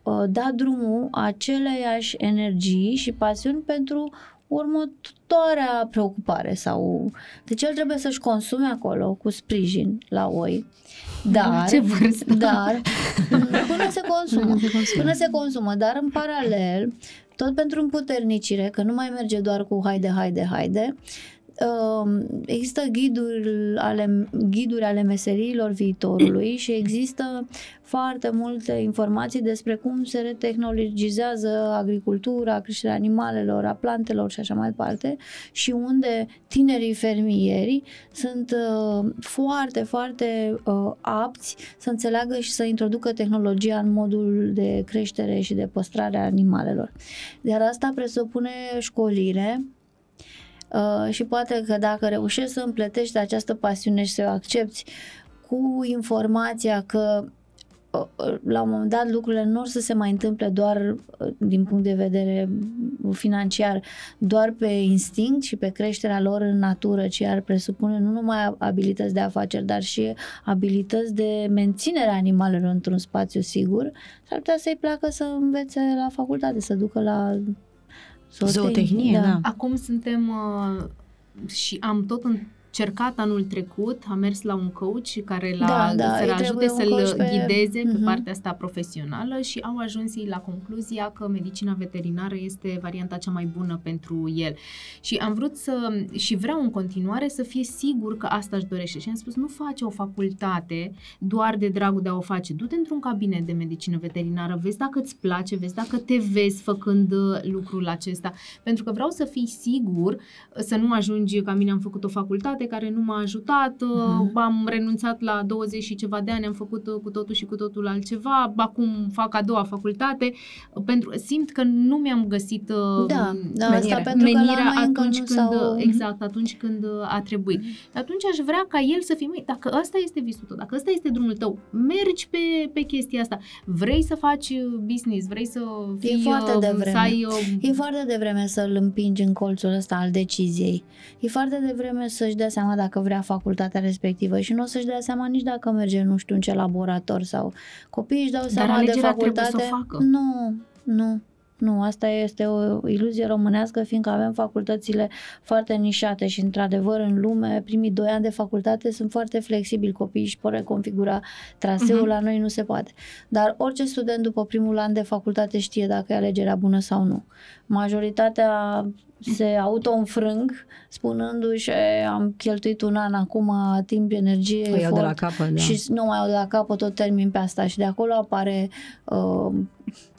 uh, da drumul aceleiași energii și pasiuni pentru următoarea preocupare sau... Deci el trebuie să-și consume acolo cu sprijin la oi Dar, Ce vârstă? dar [LAUGHS] până se consumă. Până se consumă. Până se consumă, dar în paralel, tot pentru împuternicire, că nu mai merge doar cu haide, haide, haide, um, există ghiduri ale, ghiduri ale meseriilor viitorului și există foarte multe informații despre cum se retehnologizează agricultura, creșterea animalelor, a plantelor și așa mai departe și unde tinerii fermieri sunt uh, foarte, foarte uh, apți să înțeleagă și să introducă tehnologia în modul de creștere și de păstrare a animalelor. Iar asta presupune școlire, Uh, și poate că dacă reușești să împletești această pasiune și să o accepti cu informația că uh, uh, la un moment dat lucrurile nu or să se mai întâmple doar uh, din punct de vedere financiar, doar pe instinct și pe creșterea lor în natură, ci ar presupune nu numai abilități de afaceri, dar și abilități de menținere a animalelor într-un spațiu sigur, s-ar putea să-i placă să învețe la facultate, să ducă la Zootehnie, da. Acum suntem uh, și am tot încercat anul trecut, am mers la un coach care l-a, Da, da, să-l îi ajute trebuie un să-l coach pe- ghideze pe Mhm. partea asta profesională și au ajuns ei la concluzia că medicina veterinară este varianta cea mai bună pentru el. Și am vrut să, și vreau în continuare să fie sigur că asta își dorește. Și am spus, nu face o facultate doar de dragul de a o face. Du-te într-un cabinet de medicină veterinară, vezi dacă îți place, vezi dacă te vezi făcând uh, lucrul acesta. Pentru că vreau să fii sigur, uh, să nu ajungi ca mine am făcut o facultate care nu m-a ajutat, uh, am renunțat la 20 și ceva de ani, am făcut uh, cu totul și cu totul altceva, acum fac a doua facultate, uh, pentru simt că nu mi-am găsit uh, Da, da, menire. asta pentru că la menirea noi încă atunci nu când, s-au... exact, atunci când uh, a trebuit. Atunci aș vrea ca el să fie, măi, dacă ăsta este visul tău, dacă ăsta este drumul tău, mergi pe, pe chestia asta. Vrei să faci uh, business, vrei să fii, foarte uh, devreme. să ai uh, E foarte devreme să-l împingi în colțul ăsta al deciziei. E foarte devreme să-și dea seama dacă vrea facultatea respectivă și nu o să-și dea seama nici dacă merge nu știu în ce laborator sau copiii își dau seama de alegerea trebuie facultate. să o facă. Nu, nu. Nu, asta este o iluzie românească, fiindcă avem facultățile foarte nișate și, într-adevăr, în lume, primii doi ani de facultate sunt foarte flexibili, copiii își pot reconfigura traseul, Mhm. la noi nu se poate. Dar orice student după primul an de facultate știe dacă e alegerea bună sau nu. Majoritatea se auto-înfrâng spunându-și "E, am cheltuit un an acum timp, energie, O iau de la efort capăt, da. și nu mai au de la capăt, tot termin pe asta și de acolo apare uh,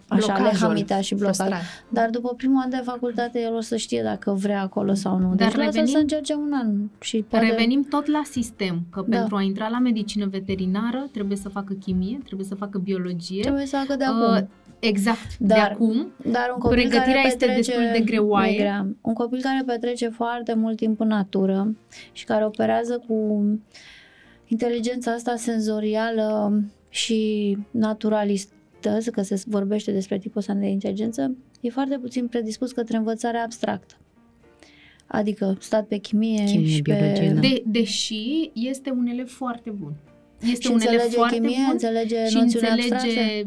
așa Blocajul, lehamita și blocaj. frustrare. Dar după primul an de facultate el o să știe dacă vrea acolo sau nu. Dar deci lasă revenim- să încerce un an și poate... Revenim tot la sistem, că Da. pentru a intra la medicină veterinară trebuie să facă chimie, trebuie să facă biologie. Trebuie să facă de Uh, acum. Exact, de Dar- acum. Dar un copil pregătirea care este petrece, destul de greoaie. e grea. Un copil care petrece foarte mult timp în natură și care operează cu inteligența asta senzorială și naturalistă, că se vorbește despre tipul ăsta de inteligență, e foarte puțin predispus către învățarea abstractă. Adică stat pe chimie, Chimie, și biologie, pe... da. De, deși este un elev foarte bun. Este și un elev înțelege foarte chimie, bun înțelege și noțiuni abstracte. înțelege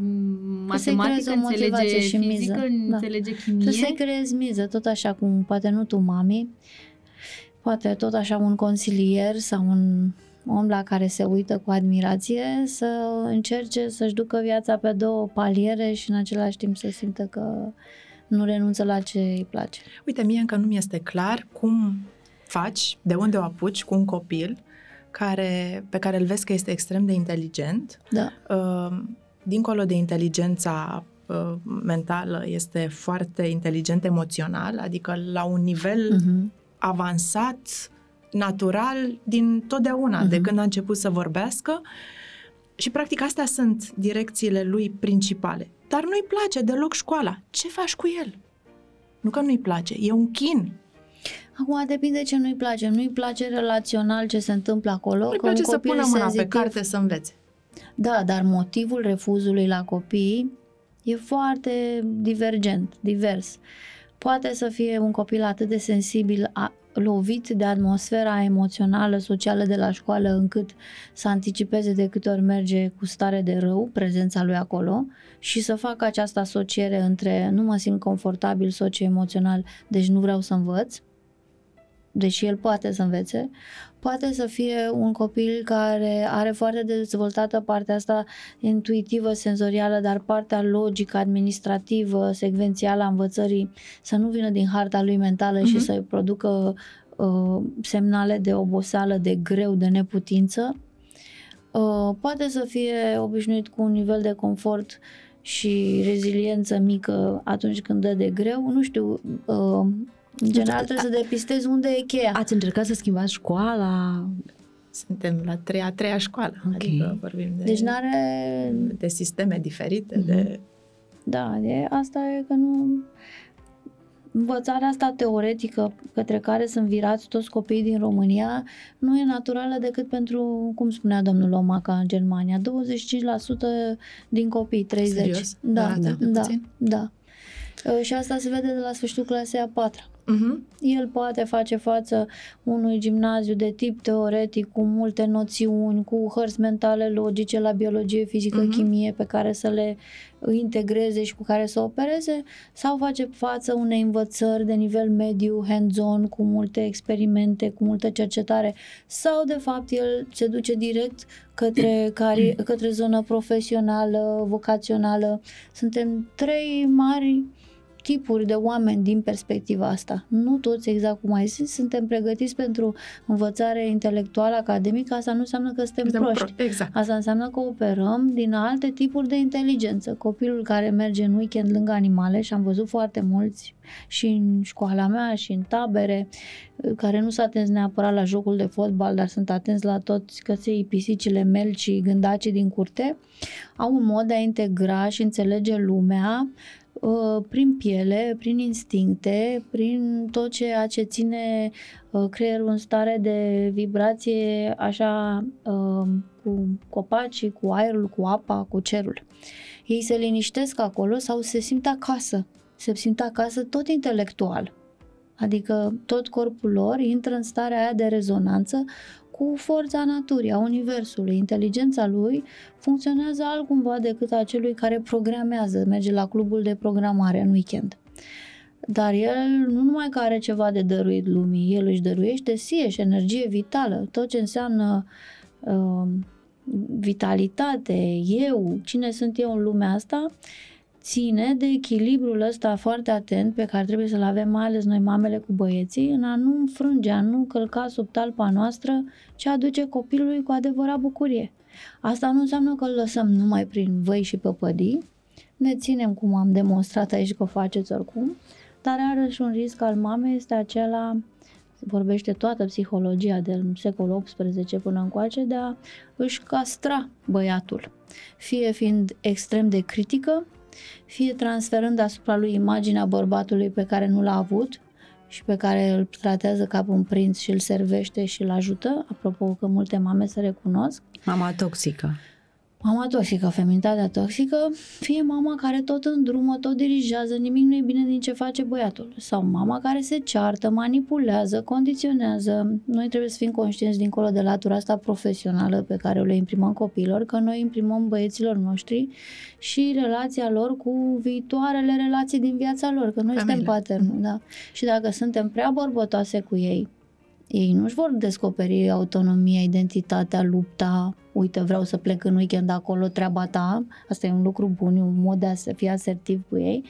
Că să-i creezi matematică, o motivație înțelege și fizică, miză. Da. înțelege Trebuie să-i chimie. creezi miză, tot așa cum poate nu tu, mami, poate tot așa un consilier sau un om la care se uită cu admirație să încerce să-și ducă viața pe două paliere și în același timp să simtă că nu renunță la ce îi place. Uite, mie încă nu mi este clar cum faci, de unde o apuci cu un copil care, pe care îl vezi că este extrem de inteligent, Da. uh, dincolo de inteligența uh, mentală, este foarte inteligent emoțional, adică la un nivel Mhm. avansat, natural, din totdeauna, Mhm. de când a început să vorbească. Și practic astea sunt direcțiile lui principale. Dar nu-i place deloc școala. Ce faci cu el? Nu că nu-i place, e un chin. Acum depinde ce nu-i place. Nu-i place relațional ce se întâmplă acolo. Nu-i că un place să copil pună mâna pe senzitiv- carte să învețe. Da, dar motivul refuzului la copii e foarte divergent, divers. Poate să fie un copil atât de sensibil, a, lovit de atmosfera emoțională, socială de la școală, încât să anticipeze de câte ori merge cu stare de rău prezența lui acolo și să facă această asociere între nu mă simt confortabil socio-emoțional, deci nu vreau să învăț. Deși el poate să învețe, poate să fie un copil care are foarte dezvoltată partea asta intuitivă, senzorială, dar partea logică, administrativă, secvențială a învățării să nu vină din harta lui mentală uh-huh. și să producă uh, semnale de oboseală, de greu, de neputință. Uh, poate să fie obișnuit cu un nivel de confort și reziliență mică atunci când dă de greu. Nu știu, uh, în general trebuie să depistezi unde e cheia. Ați încercat să schimbați școala? Suntem la treia, a treia școală, okay. adică vorbim de, deci n-are... de sisteme diferite, mm-hmm. de... Da, de asta e că nu... Învățarea asta teoretică către care sunt virați toți copiii din România nu e naturală decât pentru, cum spunea domnul Omaca în Germania, 25% din copii, 30%. Serios? Da, da, da, da. Și asta se vede de la sfârșitul clasei a patra. Uh-huh. El poate face față unui gimnaziu de tip teoretic cu multe noțiuni, cu hărți mentale logice la biologie, fizică, uh-huh. chimie pe care să le integreze și cu care să opereze sau face față unei învățări de nivel mediu, hands-on, cu multe experimente, cu multă cercetare sau de fapt el se duce direct către, [CLEARS THROAT] cari- către zonă profesională, vocațională. Suntem trei mari tipuri de oameni din perspectiva asta. Nu toți, exact cum ai zis, suntem pregătiți pentru învățare intelectuală, academică, asta nu înseamnă că suntem Suntem proști. pro- exact. Asta înseamnă că operăm din alte tipuri de inteligență. Copilul care merge în weekend lângă animale și am văzut foarte mulți și în școala mea și în tabere care nu s-a atens neapărat la jocul de fotbal, dar sunt atenți la toți căței, pisicile, melcii, gândacii din curte, au un mod de a integra și înțelege lumea Uh, prin piele, prin instincte, prin tot ceea ce ține uh, creierul în stare de vibrație așa uh, cu copacii, cu aerul, cu apa, cu cerul. Ei se liniștesc acolo sau se simt acasă. Se simt acasă tot intelectual. Adică tot corpul lor intră în starea aia de rezonanță cu forța naturii, a universului. Inteligența lui funcționează altcumva decât a celui care programează, merge la clubul de programare în weekend. Dar el nu numai că are ceva de dăruit lumii, el își dăruiește sie și energie vitală, tot ce înseamnă uh, vitalitate, eu, cine sunt eu în lumea asta, ține de echilibrul ăsta foarte atent pe care trebuie să-l avem, mai ales noi mamele cu băieții, în a nu înfrânge, a nu călca sub talpa noastră ce aduce copilului cu adevărat bucurie. Asta nu înseamnă că îl lăsăm numai prin văi și păpădii, ne ținem cum am demonstrat aici că o faceți oricum, dar are și un risc al mamei este acela vorbește toată psihologia del secolul XVIII până încoace de a își castra băiatul, fie fiind extrem de critică, fie transferând asupra lui imaginea bărbatului pe care nu l-a avut și pe care îl tratează ca un prinț și îl servește și îl ajută, apropo că multe mame se recunosc. Mama toxică. Mama toxică, feminitatea toxică, fie mama care tot îndrumă, tot dirigează, nimic nu e bine din ce face băiatul. Sau mama care se ceartă, manipulează, condiționează. Noi trebuie să fim conștienți dincolo de latura asta profesională pe care o le imprimăm copiilor, că noi imprimăm băieților noștri și relația lor cu viitoarele relații din viața lor, că noi Familie. suntem paternul, da. Și dacă suntem prea bărbătoase cu ei, ei nu-și vor descoperi autonomia, identitatea, lupta, uite, vreau să plec în weekend acolo, treaba ta, asta e un lucru bun, e un mod de a se fie asertiv cu ei,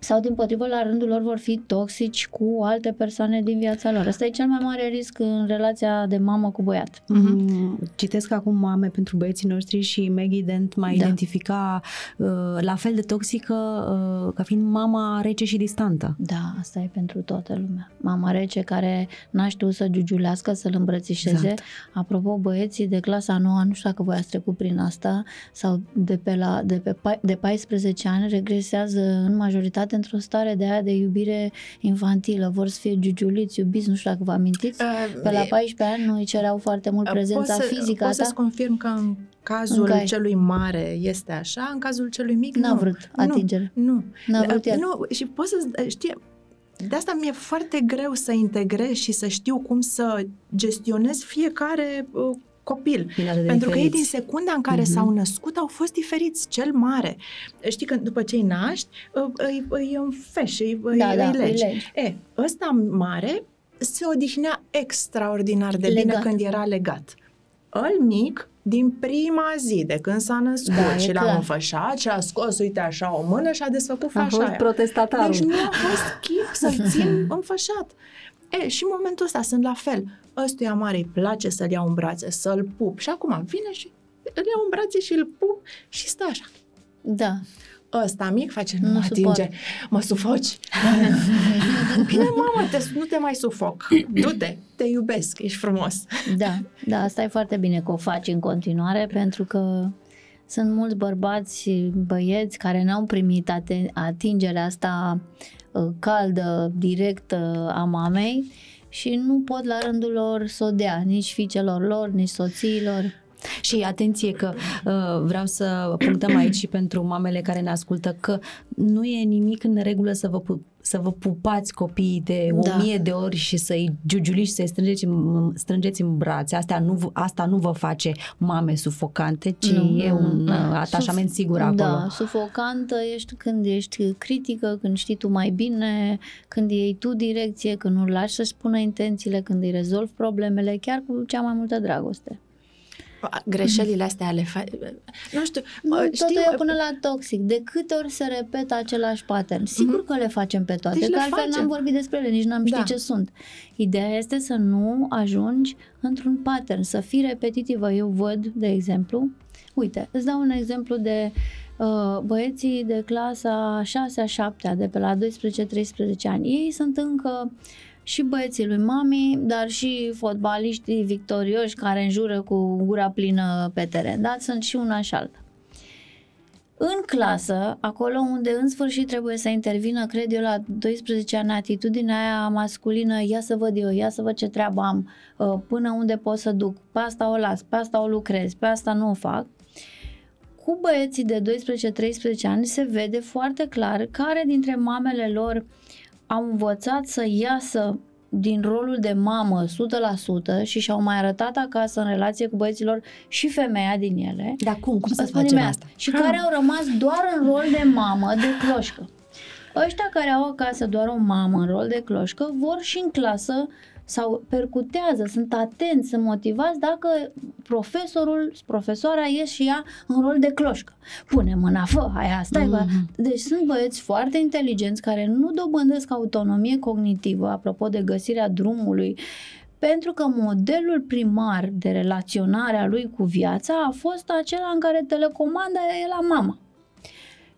sau din potrivă la rândul lor vor fi toxici cu alte persoane din viața lor. Asta e cel mai mare risc în relația de mamă cu băiat. Mm-hmm. Citesc acum mame pentru băieții noștri și Maggie Dent mai Da. identifica uh, la fel de toxică uh, ca fiind mama rece și distantă. Da, asta e pentru toată lumea. Mama rece care n-a știut să giugiulească, să-l îmbrățișeze. Exact. Apropo, băieții de clasa 9, nu știu dacă voi ați trecut prin asta, sau de pe, la, de pe pa- de 14 ani regresează în majoritate într-o stare de aia de iubire infantilă. Vor să fie giugiuliți, iubiți, nu știu dacă vă amintiți. Uh, Pe la e- 14 ani nu îi cereau foarte mult prezența pot să, fizică a Pot ta. să-ți confirm că în cazul Încă ai. celui mare este așa, în cazul celui mic N-a nu. vrut atingere. Nu. nu. N-a vrut el. Nu, și pot să știe, de asta mi-e foarte greu să integrez și să știu cum să gestionez fiecare uh, copil. Fiind atât de Pentru că ei din diferiți. secunda în care Mhm. s-au născut au fost diferiți. Cel mare. Știi că după ce îi naști, uh, îi, îi înfeși, îi, Da, îi, da, îi îi legi. legi. E, ăsta mare se odihnea extraordinar de Legat. bine când era legat. Îl mic, din prima zi de când s-a născut Da, e și l-am clar. înfășat și a scos, uite așa, o mână și a desfăcut A fașa fost aia. protestatarul. Deci nu a fost chip să-l țin înfășat. E, și în momentul ăsta sunt la fel. Ăstuia mare îi place să-l iau în brațe, să-l pup. Și acum vine și îl iau în brațe și îl pup și stă așa. Da. Ăsta mic face, nu, Nu mă atinge, suportă. mă sufoci. [LAUGHS] Bine, mamă, te, nu te mai sufoc. Du-te, te iubesc, ești frumos. Da, da, asta e foarte bine că o faci în continuare pentru că sunt mulți bărbați, băieți care n-au primit aten- atingerea asta uh, caldă, directă a mamei și nu pot la rândul lor să o dea nici fiicelor lor, nici soțiilor. Și atenție că uh, vreau să punctăm aici și pentru mamele care ne ascultă că nu e nimic în regulă să vă, pu- să vă pupați copiii de o Da. mie de ori și să-i giugiuliți, să-i strângeți în, strângeți în brațe. Asta nu, v- asta nu vă face mame sufocante, ci Nu, e nu, un nu. uh, atașament Suf- sigur acolo. Da, sufocantă ești când ești critică, când știi tu mai bine, când iei tu direcție, când nu lași să-și spună intențiile, când îi rezolvi problemele, chiar cu cea mai multă dragoste. Greșelile astea le faci... Nu știu, Nu, mă, totul știu, e până la toxic. De câte ori se repetă același pattern? Sigur că le facem pe toate, Deci că le altfel facem. n-am vorbit despre ele, nici n-am ști Da. ce sunt. Ideea este să nu ajungi într-un pattern, să fii repetitivă. Eu văd, de exemplu, uite, îți dau un exemplu de uh, băieții de clasa 6-a, 7 de pe la 12-13 ani. Ei sunt încă și băieții lui mami, dar și fotbaliștii victorioși care înjură cu gura plină pe teren. Da? Sunt și una și alta. În clasă, acolo unde în sfârșit trebuie să intervină, cred eu, la 12 ani, atitudinea aia masculină, ia să văd eu, ia să văd ce treabă am, uh, până unde pot să duc, pe asta o las, pe asta o lucrez, pe asta nu o fac. Cu băieții de 12-13 ani se vede foarte clar care dintre mamele lor au învățat să iasă din rolul de mamă 100% și și-au mai arătat acasă în relație cu băieților și femeia din ele. Dar cum? Cum să Spune-mi facem asta. asta? Și care au rămas doar în rol de mamă, de cloșcă. Ăștia care au acasă doar o mamă în rol de cloșcă vor și în clasă sau percutează, sunt atenți, sunt motivați dacă profesorul, profesoara ies și ea în rol de cloșcă. Pune mâna, fă, aia, stai, mm Deci sunt băieți foarte inteligenți care nu dobândesc autonomie cognitivă, apropo de găsirea drumului, pentru că modelul primar de relaționare a lui cu viața a fost acela în care telecomanda e la mama.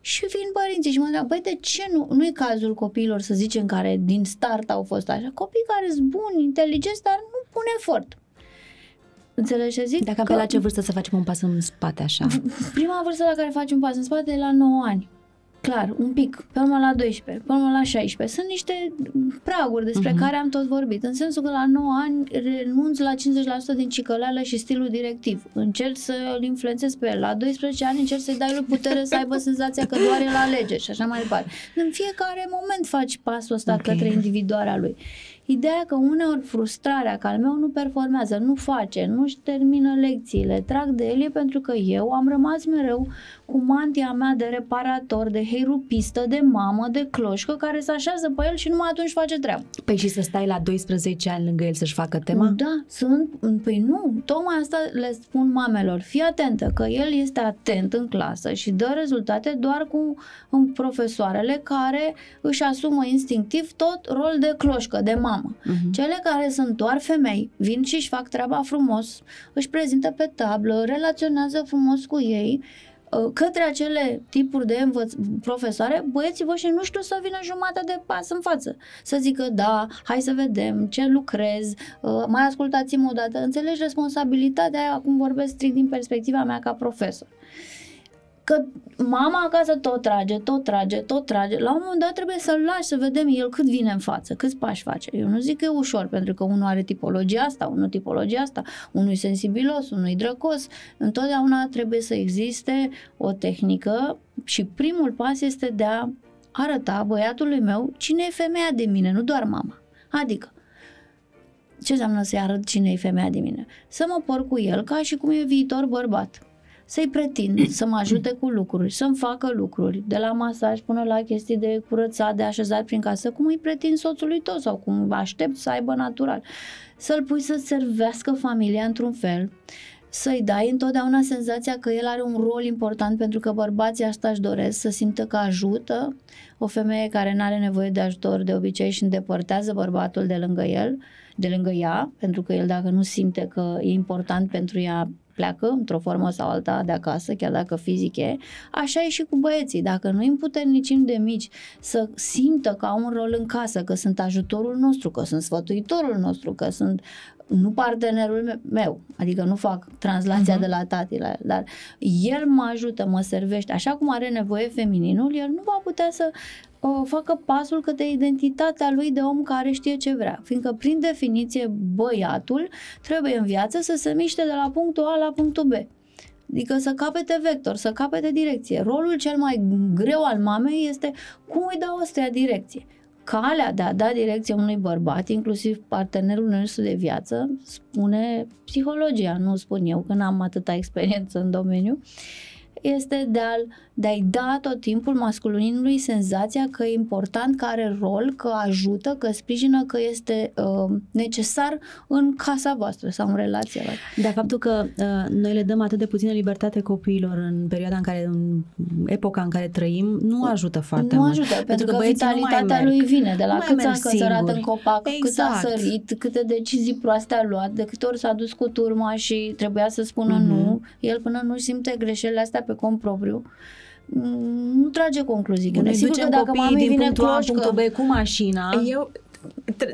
Și vin părinții și mă întreabă, băi, de ce nu, nu e cazul copiilor, să zicem, care din start au fost așa? Copii care sunt buni, inteligenți, dar nu pun efort. Înțelegi ce zic? Dacă pe la ce vârstă să facem un pas în spate așa? [LAUGHS] Prima vârstă la care facem pas în spate e la 9 ani. Clar, un pic, pe urmă la 12, pe urmă la 16. Sunt niște praguri despre uh-huh. care am tot vorbit, în sensul că la 9 ani renunț la 50% din cicăleală și stilul directiv. Încerc să îl influențez pe el. La 12 ani încerc să-i dai lui putere să aibă senzația că doar el alege și așa mai departe. În fiecare moment faci pasul ăsta Ok. okay. către individuarea lui. Ideea că uneori frustrarea că al meu nu performează, nu face, nu-și termină lecțiile, trag de el e pentru că eu am rămas mereu cu mantia mea de reparator, de heirupistă, de mamă, de cloșcă care se așează pe el și numai atunci face treabă. Păi și să stai la 12 ani lângă el să-și facă tema? Da, sunt, păi nu, tocmai asta le spun mamelor, fii atentă că el este atent în clasă și dă rezultate doar cu um, profesoarele care își asumă instinctiv tot rol de cloșcă, de mamă. Mhm. Cele care sunt doar femei, vin și își fac treaba frumos, își prezintă pe tablă, relaționează frumos cu ei, uh, către acele tipuri de învăț- profesoare, băieții voștri nu știu să vină jumătate de pas în față. Să zică, da, hai să vedem ce lucrez, uh, mai ascultați-mă o dată. Înțelegi responsabilitatea aia, acum vorbesc strict din perspectiva mea ca profesor. Că mama acasă tot trage, tot trage, tot trage. La un moment dat trebuie să-l lași să vedem el cât vine în față, câți pași face. Eu nu zic că e ușor, pentru că unul are tipologia asta, unul tipologia asta, unul e sensibilos, unul e drăcos. Întotdeauna trebuie să existe o tehnică și primul pas este de a arăta băiatului meu cine e femeia de mine, nu doar mama. Adică, ce înseamnă să-i arăt cine e femeia de mine? Să mă por cu el ca și cum e viitor bărbat să-i pretind [CLEARS THROAT] să mă ajute cu lucruri, să-mi facă lucruri, de la masaj până la chestii de curățat, de așezat prin casă, cum îi pretind soțului tău sau cum aștept să aibă natural. Să-l pui să servească familia într-un fel, să-i dai întotdeauna senzația că el are un rol important pentru că bărbații asta își doresc, să simtă că ajută o femeie care nu are nevoie de ajutor de obicei și îndepărtează bărbatul de lângă el, de lângă ea, pentru că el dacă nu simte că e important pentru ea, pleacă într-o formă sau alta de acasă, chiar dacă fizic e. Așa e și cu băieții. Dacă nu îi împuternicim de mici să simtă că au un rol în casă, că sunt ajutorul nostru, că sunt sfătuitorul nostru, că sunt nu partenerul meu, adică nu fac translația uh-huh. de la tati la el, dar el mă ajută, mă servește, așa cum are nevoie femininul, el nu va putea să uh, facă pasul către identitatea lui de om care știe ce vrea, fiindcă prin definiție băiatul trebuie în viață să se miște de la punctul A la punctul B. Adică să capete vector, să capete direcție. Rolul cel mai greu al mamei este cum îi dau o direcție calea de a da direcție unui bărbat, inclusiv partenerul nostru de viață, spune psihologia, nu spun eu, că n-am atâta experiență în domeniu, este de, a de a-i da tot timpul masculinului senzația că e important, că are rol, că ajută, că sprijină, că este uh, necesar în casa voastră sau în relația voastră. Dar faptul că uh, noi le dăm atât de puțină libertate copiilor în perioada în care, în epoca în care trăim, nu ajută foarte nu mult. Nu ajută, pentru, pentru că, că vitalitatea lui vine de la câți ani căzărat în copac, exact. cât a exact. sărit, câte decizii proaste a luat, de câte ori s-a dus cu turma și trebuia să spună mm-hmm. nu, el până nu simte greșelile astea pe cont propriu, mm, nu trage concluzii. Noi sigur că dacă mami vine punctul A, punctul B cu mașina... Eu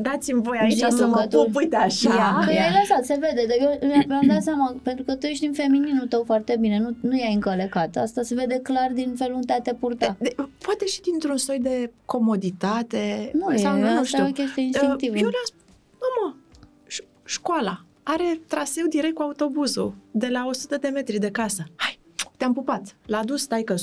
dați-mi voi aici să mă pup, uite așa. Ia, că i-ai lăsat, se vede, dar eu mi-am dat seama, pentru că tu ești în femininul tău foarte bine, nu, nu i-ai încălecat. Asta se vede clar din felul în care te purta. De, de, poate și dintr-un soi de comoditate. Nu sau, e, nu, nu știu. e o chestie instinctivă. Eu le-am spus, mă, școala are traseu direct cu autobuzul de la 100 de metri de casă. Hai, te-am pupat. L-a dus taică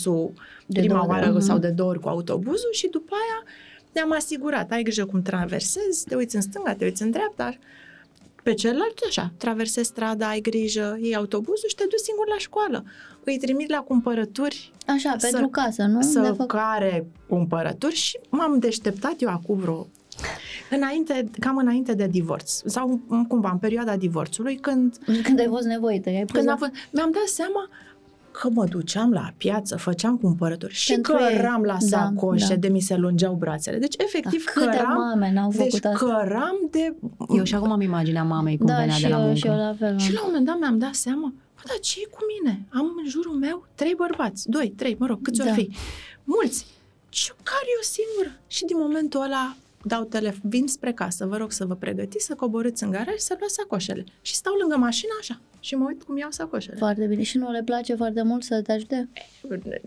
de prima oară uh-huh. sau de două ori cu autobuzul și după aia ne-am asigurat. Ai grijă cum traversezi, te uiți în stânga, te uiți în dreapta, pe celălalt, așa, traversezi strada, ai grijă, iei autobuzul și te duci singur la școală. Îi trimit la cumpărături. Așa, să, pentru casă, nu? Să fă... care cumpărături și m-am deșteptat eu acum vreo Înainte, cam înainte de divorț sau cumva în perioada divorțului când... Când ai fost nevoită, ai când a fost, mi-am dat seama că mă duceam la piață, făceam cumpărături și Pentru căram la da, sacoșe da. de mi se lungeau brațele. Deci, efectiv, da, căram... mame n-au deci, făcut asta? căram de... Eu și acum am imaginea mamei cum da, venea de la eu, muncă. Și, eu la, fel, și la un moment dat mi-am dat seama, bă, dar ce cu mine? Am în jurul meu trei bărbați, doi, trei, mă rog, câți da. o fi. Mulți. Ce care eu singură? Și din momentul ăla dau telefon, vin spre casă, vă rog să vă pregătiți, să coborâți în garaj, să luați sacoșele. Și stau lângă mașină așa și mă uit cum iau sacoșele. Foarte bine. Și nu le place foarte mult să te ajute?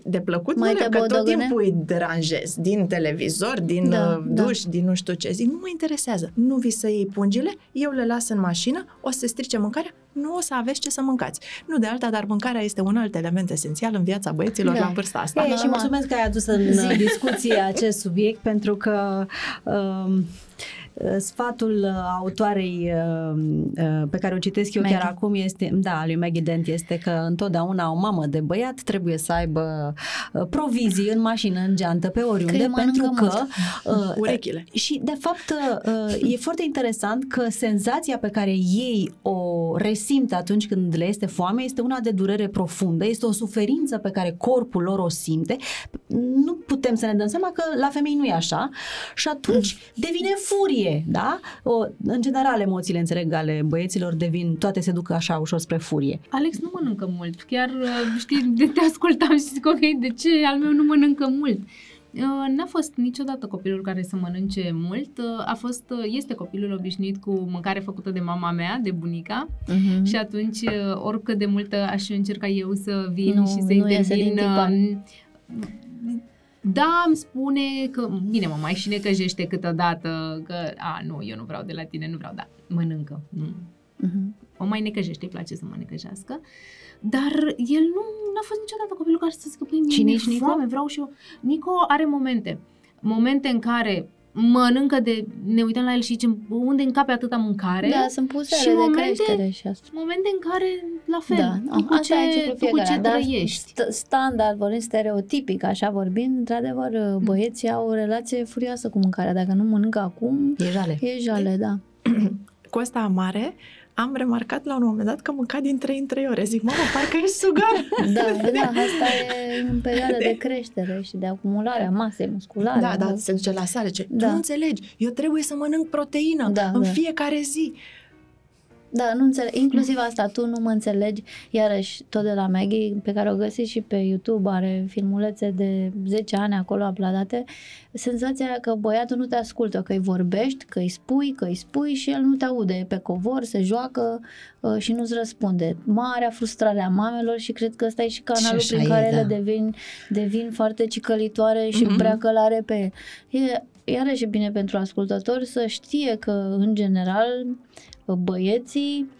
De plăcut Mai nu, că tot timpul îi deranjez. Din televizor, din da, uh, da. duș, da. din nu știu ce. Zic, nu mă interesează. Nu vi să iei pungile, eu le las în mașină, o să se strice mâncarea, nu o să aveți ce să mâncați. Nu de alta, dar mâncarea este un alt element esențial în viața băieților da. la vârsta asta. Ei, și mulțumesc că ai adus în discuție [LAUGHS] acest subiect, pentru că um, Uh, sfatul uh, autoarei uh, pe care o citesc eu Maggie. chiar acum este, da, lui Maggie Dent este că întotdeauna o mamă de băiat trebuie să aibă provizii în mașină, în geantă, pe oriunde, că pentru că uh, urechile. Și de fapt uh, e foarte interesant că senzația pe care ei o resimt atunci când le este foame este una de durere profundă, este o suferință pe care corpul lor o simte. Nu putem să ne dăm seama că la femei nu e așa și atunci devine furie furie, da? O, în general, emoțiile, înțeleg, ale băieților devin, toate se duc așa ușor spre furie. Alex nu mănâncă mult. Chiar, uh, știi, de te ascultam și zic, ok, de ce al meu nu mănâncă mult? Uh, n-a fost niciodată copilul care să mănânce mult, uh, a fost, este copilul obișnuit cu mâncare făcută de mama mea, de bunica uh-huh. și atunci oricât de multă aș încerca eu să vin nu, și să intervin da, îmi spune că, bine, mă mai și necăjește câteodată că, a, nu, eu nu vreau de la tine, nu vreau, da, mănâncă. Nu. Uh-huh. O mai necăjește, îi place să mă necăjească. Dar el nu a fost niciodată copilul care să zică, păi, Cine ești Nico? Foame, vreau și eu. Nico are momente. Momente în care mănâncă de, ne uităm la el și zicem, unde încape atâta mâncare? Da, sunt pusele și de momente- creștere și asta. Momente în care, la fel, Da, tu cu asta e ce, ciclul tu cu ce fiecare, dar trăiești. st- standard, vorbind stereotipic, așa vorbind, într-adevăr, băieții au o relație furioasă cu mâncarea. Dacă nu mănâncă acum, E jale. e jale, da. [CLEARS THROAT] Cu ăsta mare, am remarcat la un moment dat că mânca din 3 în 3 ore. Zic, mamă, parcă ești sugar. [LAUGHS] Da, da, asta e în perioada de creștere și de acumulare a masei musculare. Da, da, se duce la sale. Ce? Da. Tu nu înțelegi, eu trebuie să mănânc proteină Da, în da. fiecare zi. Da, nu înțeleg. Inclusiv asta, tu nu mă înțelegi. Iarăși, tot de la Maggie, pe care o găsiți și pe YouTube, are filmulețe de 10 ani acolo uploadate, senzația că băiatul nu te ascultă, că îi vorbești, că îi spui, că îi spui și el nu te aude. E pe covor, se joacă uh, și nu-ți răspunde. Marea frustrare a mamelor și cred că ăsta e și canalul Și prin așa e, care da. ele devin, devin foarte cicălitoare și Mhm. prea călare pe el. E iarăși e bine pentru ascultători să știe că, în general, băieții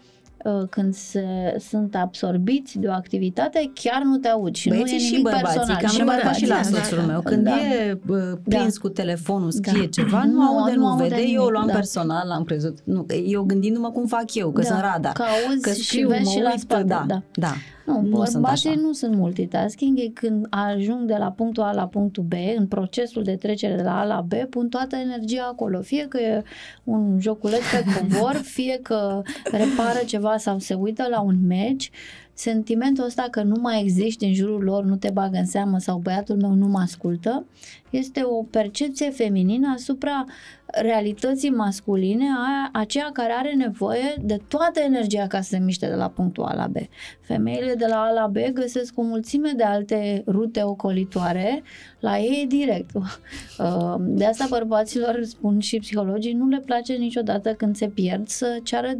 uh, când se, sunt absorbiți de o activitate, chiar nu te auzi și Băieții nu e și nimic bărbații, personal. că am Și remarcat și la bărbații, da, soțul da, meu. Când da. e uh, prins Da. cu telefonul, scrie Da. ceva, nu, Nu, aude, nu nu, aude vede, nimic, eu o luam da. personal, am crezut. Nu, eu gândindu-mă cum fac eu, că Da, sunt radar. că auzi că și scriu, vezi mă și la uit, spate, da, da. da. Nu, Nu sunt bărbații așa. nu sunt multitasking, ei când ajung de la punctul A la punctul B, în procesul de trecere de la A la B, pun toată energia acolo. Fie că e un joculeț pe [LAUGHS] covor, fie că repară ceva sau se uită la un meci, sentimentul ăsta că nu mai existi în jurul lor, nu te bagă în seamă sau băiatul meu nu mă ascultă, este o percepție feminină asupra realității masculine, a aceea care are nevoie de toată energia ca să se miște de la punctul A la B. Femeile de la A la B găsesc o mulțime de alte rute ocolitoare, la ei e direct. [LAUGHS] Uh, De asta bărbaților, spun și psihologii, nu le place niciodată când se pierd să ceară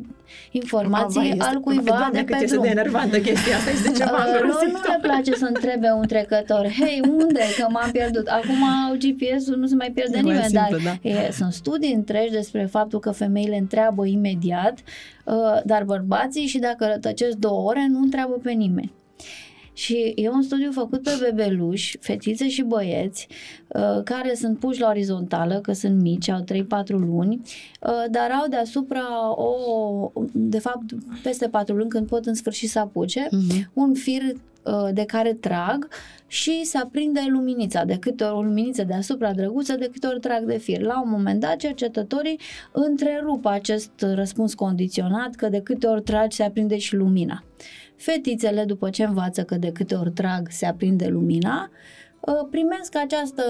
informații Vai, este- al cuiva Doamne, de cât pe este drum. de enervantă chestia asta, este [LAUGHS] ceva Uh, lor îngrozitor. nu le place să întrebe un trecător, hei, unde, că m-am pierdut. Acum au GPS-ul, nu se mai pierde E mai nimeni, simplu, dar da. e, sunt studii întregi despre faptul că femeile întreabă imediat, uh, dar bărbații și dacă rătăcesc două ore, nu întreabă pe nimeni. Și e un studiu făcut pe bebeluși, fetițe și băieți, uh, care sunt puși la orizontală, că sunt mici, au 3-4 luni, uh, dar au deasupra o, de fapt, peste 4 luni, când pot în sfârșit să apuce, Mhm. un fir uh, de care trag și se aprinde luminița, de câte ori o luminiță deasupra drăguță, de câte ori trag de fir. La un moment dat, cercetătorii întrerup acest răspuns condiționat că de câte ori tragi se aprinde și lumina. Fetițele, după ce învață că de câte ori trag se aprinde lumina, uh, primesc această,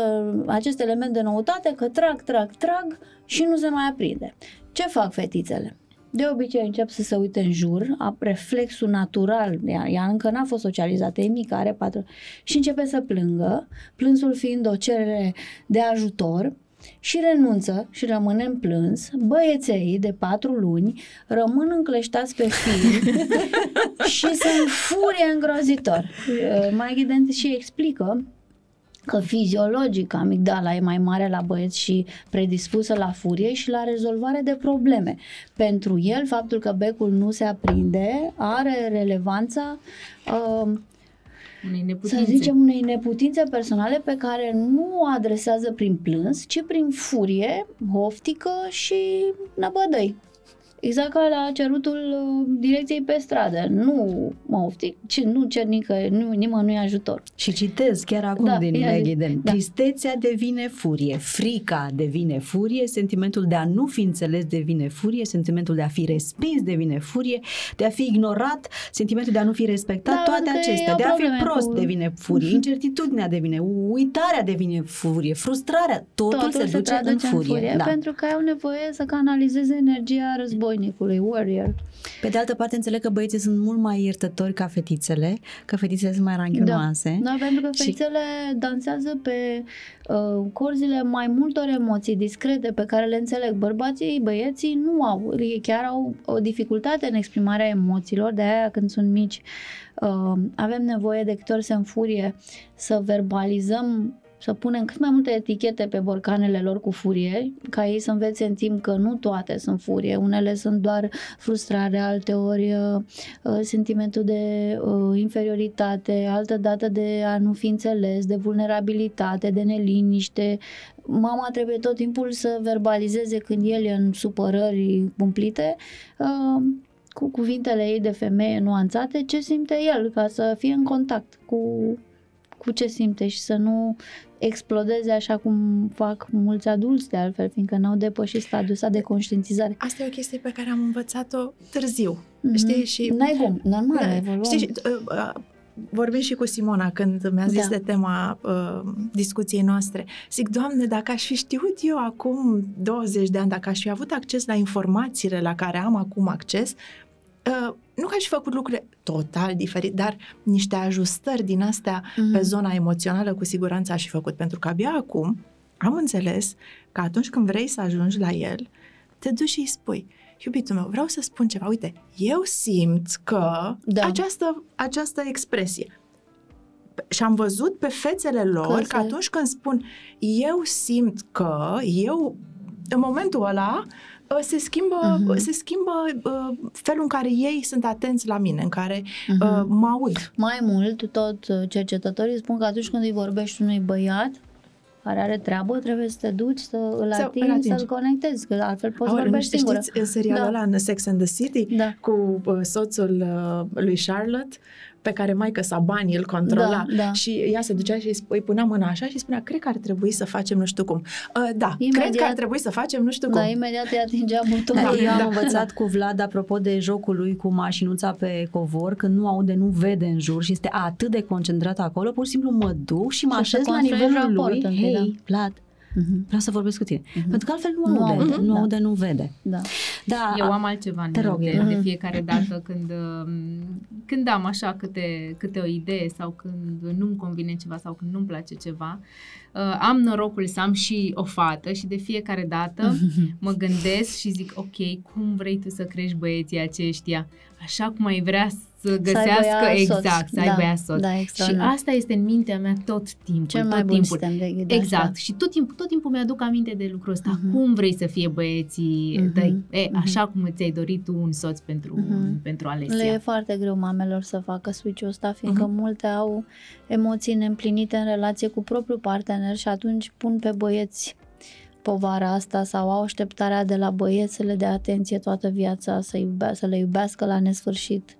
acest element de noutate că trag, trag, trag și nu se mai aprinde. Ce fac fetițele? De obicei încep să se uite în jur, a reflexul natural, ea, ea încă n-a fost socializată, e mică, are patru, și începe să plângă, plânsul fiind o cerere de ajutor, și renunță și rămâne în plâns, băieței de patru luni rămân încleștați pe fir [LAUGHS] și sunt furie îngrozitor. Uh, Mai Dent și explică că fiziologic amigdala e mai mare la băieți și predispusă la furie și la rezolvare de probleme. Pentru el, faptul că becul nu se aprinde are relevanța uh, Unei să neputințe. zicem, unei neputințe personale pe care nu o adresează prin plâns, ci prin furie, oftică și năbădăi. Exact ca la cerutul uh, direcției pe stradă. Nu mă oftic, ci nu cer nică, nu, nimănui ajutor. Și citez chiar acum Da, din ia zi. Maggie Dent. Da. Tristețea devine furie, frica devine furie, sentimentul de a nu fi înțeles devine furie, sentimentul de a fi respins devine furie, de a fi ignorat, sentimentul de a nu fi respectat, Da, toate pentru că acestea, au de a fi probleme prost cu- devine furie, [LAUGHS] incertitudinea devine, uitarea devine furie, frustrarea, totul, Totul se, duce traduce în furie. da. pentru că au nevoie să canalizeze energia războinicului, warrior. Pe de altă parte, înțeleg că băieții sunt mult mai iertători ca fetițele, că fetițele sunt mai ranghionoase. Da, pentru că Și- fetițele dansează pe uh, corzile mai multor emoții discrete pe care le înțeleg. Bărbații, băieții nu au, ei chiar au o dificultate în exprimarea emoțiilor, de aia când sunt mici uh, avem nevoie de câte ori se înfurie să verbalizăm să punem cât mai multe etichete pe borcanele lor cu furie, ca ei să învețe în timp că nu toate sunt furie, unele sunt doar frustrare, alte ori uh, uh, sentimentul de uh, inferioritate, altă dată de a nu fi înțeles, de vulnerabilitate, de neliniște. Mama trebuie tot timpul să verbalizeze când el e în supărări cumplite, uh, cu cuvintele ei de femeie nuanțate, ce simte el, ca să fie în contact cu, cu ce simte și să nu explodeze așa cum fac mulți adulți de altfel, fiindcă n-au depășit stadiul ăsta de conștientizare. Asta e o chestie pe care am învățat-o târziu, Mhm. știi? Și N-ai cum, normal, Da, evoluăm. Știi, și, uh, uh, vorbim și cu Simona când mi-a zis Da. de tema uh, discuției noastre. Zic, Doamne, dacă aș fi știut eu acum 20 de ani, dacă aș fi avut acces la informațiile la care am acum acces, uh, nu că aș fi făcut lucruri total diferit, dar niște ajustări din astea Mhm. pe zona emoțională cu siguranță aș fi făcut. Pentru că abia acum am înțeles că atunci când vrei să ajungi la el, te duci și îi spui, iubitul meu, vreau să spun ceva. Uite, eu simt că Da. această, această expresie. Și am văzut pe fețele lor Că că, se- atunci când spun eu simt că, eu, în momentul ăla, uh, se schimbă, Mhm. se schimbă uh, felul în care ei sunt atenți la mine, în care Mhm. uh, mă aud. Mai mult, tot uh, cercetătorii spun că atunci când îi vorbești unui băiat care are treabă, trebuie să te duci să îl Să îl atingi, atingi. să-l conectezi, că altfel poți Aoleu, nu vorbești știți, singură. știți în serialul Da. ăla, în Sex and the City, Da. cu uh, soțul uh, lui Charlotte, pe care maică sa banii îl controla Da, da. și ea se ducea și îi sp- îi punea mâna așa și spunea, cred că ar trebui să facem nu știu cum. Uh, da, Imediat- cred că ar trebui să facem nu știu cum. Da, imediat îi atingea [LAUGHS] Da, butonul. eu am da, învățat cu Vlad, apropo de jocul lui cu mașinuța pe covor, când nu aude, nu vede în jur și este atât de concentrat acolo, pur și simplu mă duc și mă Și așez să la construiești nivelul raport lui. întâi, Hei, Vlad, Mhm. vreau să vorbesc cu tine. Pentru că altfel nu Nu aude, aude, nu da. aude, nu vede. Da. Da, Eu am altceva în Te rog, minte Ira. de fiecare dată când, um, când am așa câte, câte o idee sau când nu-mi convine ceva sau când nu-mi place ceva, uh, am norocul să am și o fată și de fiecare dată [LAUGHS] mă gândesc și zic, ok, cum vrei tu să crești băieții aceștia? Așa cum ai vrea să găsească, ea soț. exact, să aibă Da, ea soț. da, și extraordinar. asta este în mintea mea tot timpul, Cel tot mai bun timpul. sistem de ghidare. Exact. Și tot timpul, tot timpul mi-aduc aminte de lucrul ăsta. Mhm. Cum vrei să fie băieții Mhm. tăi? E, Mhm. așa cum ți-ai dorit tu un soț pentru, Mhm. pentru Le e Alesia. foarte greu mamelor să facă switch-ul ăsta, fiindcă Mhm. multe au emoții neîmplinite în relație cu propriul partener și atunci pun pe băieți povara asta sau au așteptarea de la băieți să le dea atenție toată viața, să, iubea, să le iubească la nesfârșit.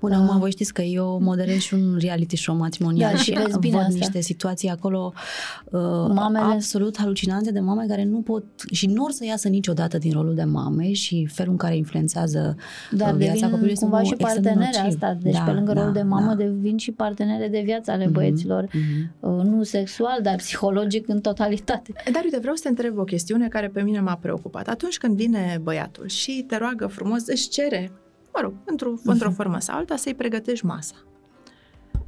Bun, acum voi știți că eu moderez și un reality show matrimonial Da, și și vezi bine văd asta. niște situații acolo uh, Mamele- absolut halucinante de mame care nu pot și nu or să iasă niciodată din rolul de mame și felul în care influențează Dar uh, viața devin copilului este cumva unul și extrem de partenere nociv. asta. Deci Da, pe lângă da, rolul de mamă da. devin și partenere de viață ale Mhm, băieților. mhm. Uh, Nu sexual, dar psihologic în totalitate. Dar uite, vreau să te întreb o chestiune care pe mine m-a preocupat. Atunci când vine băiatul și te roagă frumos, își cere, mă rog, într-o, într-o formă sau alta, să-i pregătești masa.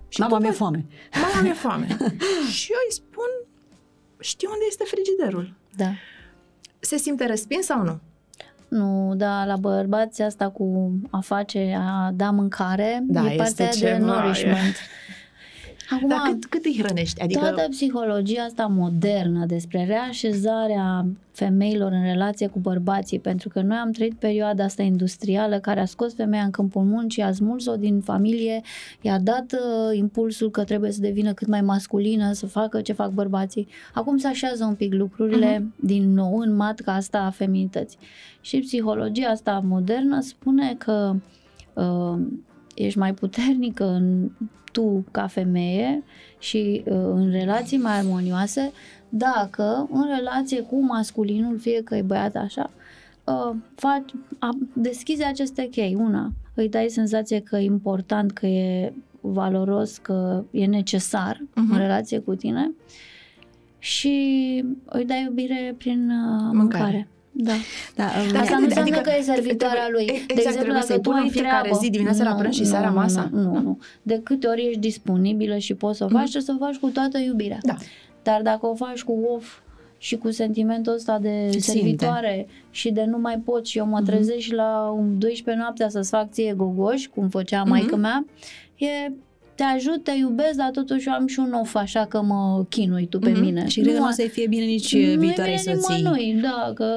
Și Mama tu mi-e vă- foame. Mama mi-e foame. [LAUGHS] și eu îi spun, știi unde este frigiderul? Da. Se simte respins sau nu? Nu, da, la bărbați asta cu a face, a da mâncare, Da, e partea este de ceva, nourishment. Acum, Dar cât, cât îi hrănești? Adică, toată psihologia asta modernă despre reașezarea femeilor în relație cu bărbații, pentru că noi am trăit perioada asta industrială care a scos femeia în câmpul muncii, a smuls-o din familie, i-a dat uh, impulsul că trebuie să devină cât mai masculină, să facă ce fac bărbații. Acum se așează un pic lucrurile uh-huh. din nou în matca asta a feminității. Și psihologia asta modernă spune că uh, ești mai puternică în, tu ca femeie și uh, în relații mai armonioase dacă în relație cu masculinul, fie că e băiat așa, uh, faci, a, deschizi aceste chei. Una, îi dai senzație că e important, că e valoros, că e necesar uh-huh. în Mhm. relație cu tine și îi dai iubire prin uh, mâncare. Mâncare. Da. Da, um, Dar Asta adică- nu înseamnă adică- că e servitoarea lui. exact, de exemplu, trebuie dacă să-i tu pună ai în fiecare treabă, zi, dimineața la Nu, prânz și nu, seara nu, masa? Nu, nu, nu. De câte ori ești disponibilă și poți să o faci, Mhm. trebuie să o faci cu toată iubirea. Da. Dar dacă o faci cu of și cu sentimentul ăsta de Ce servitoare și de nu mai pot și eu mă trezesc și la un 12 noaptea să-ți fac ție gogoși, cum făcea Mhm. maică mea, e te ajut, te iubesc, dar totuși eu am și un of, așa că mă chinui tu pe Mhm. mine. Și cred că nu o a- să-i fie bine nici nu-i viitoarei bine soții. nimănui, da, că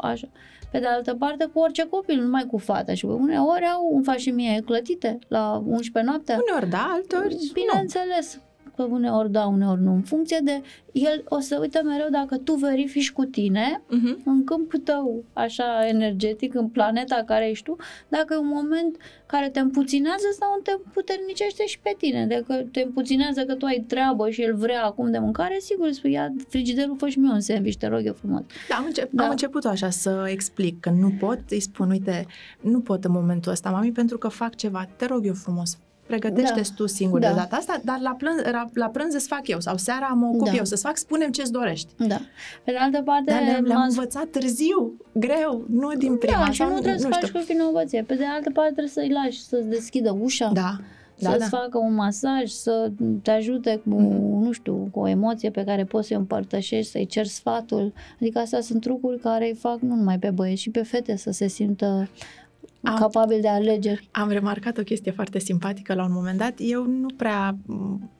așa. Pe de altă parte, cu orice copil, numai cu fata. Și uneori au un faci și mie clătite la 11 noaptea. Uneori da, alteori nu. Bineînțeles că uneori da, uneori nu. În funcție de el o să uite mereu dacă tu verifici cu tine Mhm. în câmpul tău, așa energetic, în planeta care ești tu, dacă e un moment care te împuținează sau te împuternicește și pe tine. Dacă te împuținează că tu ai treabă și el vrea acum de mâncare, sigur spui, ia frigiderul, fă și mie un sandwich, te rog eu frumos. Da, am, încep, Da. am început așa să explic că nu pot, îi spun, uite, nu pot în momentul ăsta, mami, pentru că fac ceva, te rog eu frumos, pregătește-ți tu singur Da. de data asta, dar la, plân, la, la prânz îți fac eu sau seara mă ocup Da. eu să-ți fac, spune ce-ți dorești. Da. Pe de altă parte, Dar le-am, le-am m-am învățat târziu, greu, nu din prima. da, și sau nu trebuie să nu faci știu. cu vinovăție. Pe de altă parte trebuie să-i lași să-ți deschidă ușa. Da, da, să-ți da. facă un masaj, să te ajute cu, Mhm. nu știu, cu o emoție pe care poți să o împărtășești, să-i ceri sfatul. Adică astea sunt trucuri care îi fac nu numai pe băieți, și pe fete să se simtă Am- capabil de alegeri. Am remarcat o chestie foarte simpatică la un moment dat. Eu nu prea m,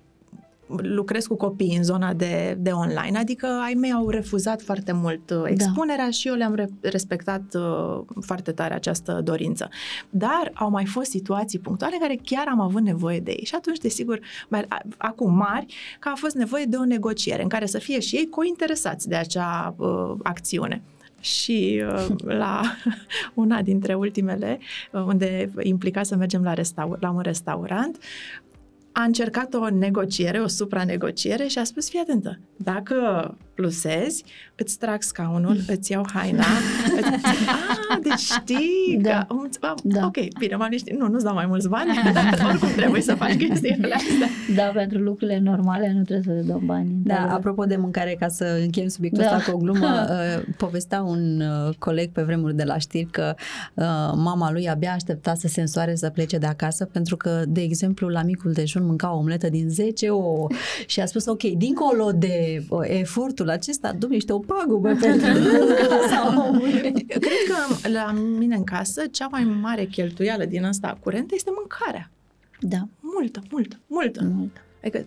lucrez cu copii în zona de, de online, adică ai mei au refuzat foarte mult uh, expunerea și eu le-am re- respectat uh, foarte tare această dorință. Dar au mai fost situații punctuale în care chiar am avut nevoie de ei și atunci, desigur, mai, a- acum mari, că a fost nevoie de o negociere în care să fie și ei cointeresați de acea uh, acțiune. Și uh, la [LAUGHS] una dintre ultimele, uh, unde implica să mergem la, restaur- la un restaurant, a încercat o negociere, o supranegociere și a spus, fii atentă, dacă plusezi, îți trag scaunul, [LAUGHS] îți iau haina, îți... Ah, deci știi Da. că... Da. Da. Ok, bine, m-am liniștit. Nu, nu-ți dau mai mulți bani, [LAUGHS] dar oricum trebuie să faci chestiile astea. Da, pentru lucrurile normale nu trebuie să le dăm bani. Da, într-adevăr. apropo de mâncare, ca să încheiem subiectul Da. ăsta cu o glumă, [LAUGHS] uh, povestea un uh, coleg pe vremuri de la știri că uh, mama lui abia aștepta să se însoare să plece de acasă pentru că, de exemplu, la micul dejun mânca o omletă din 10 ouă și a spus, ok, dincolo de uh, efortul acesta, domnule, o pagubă [LAUGHS] pentru sau Cred că la mine în casă, cea mai mare cheltuială din asta curentă este mâncarea. Da, Multă, multă, multă. mult. Adică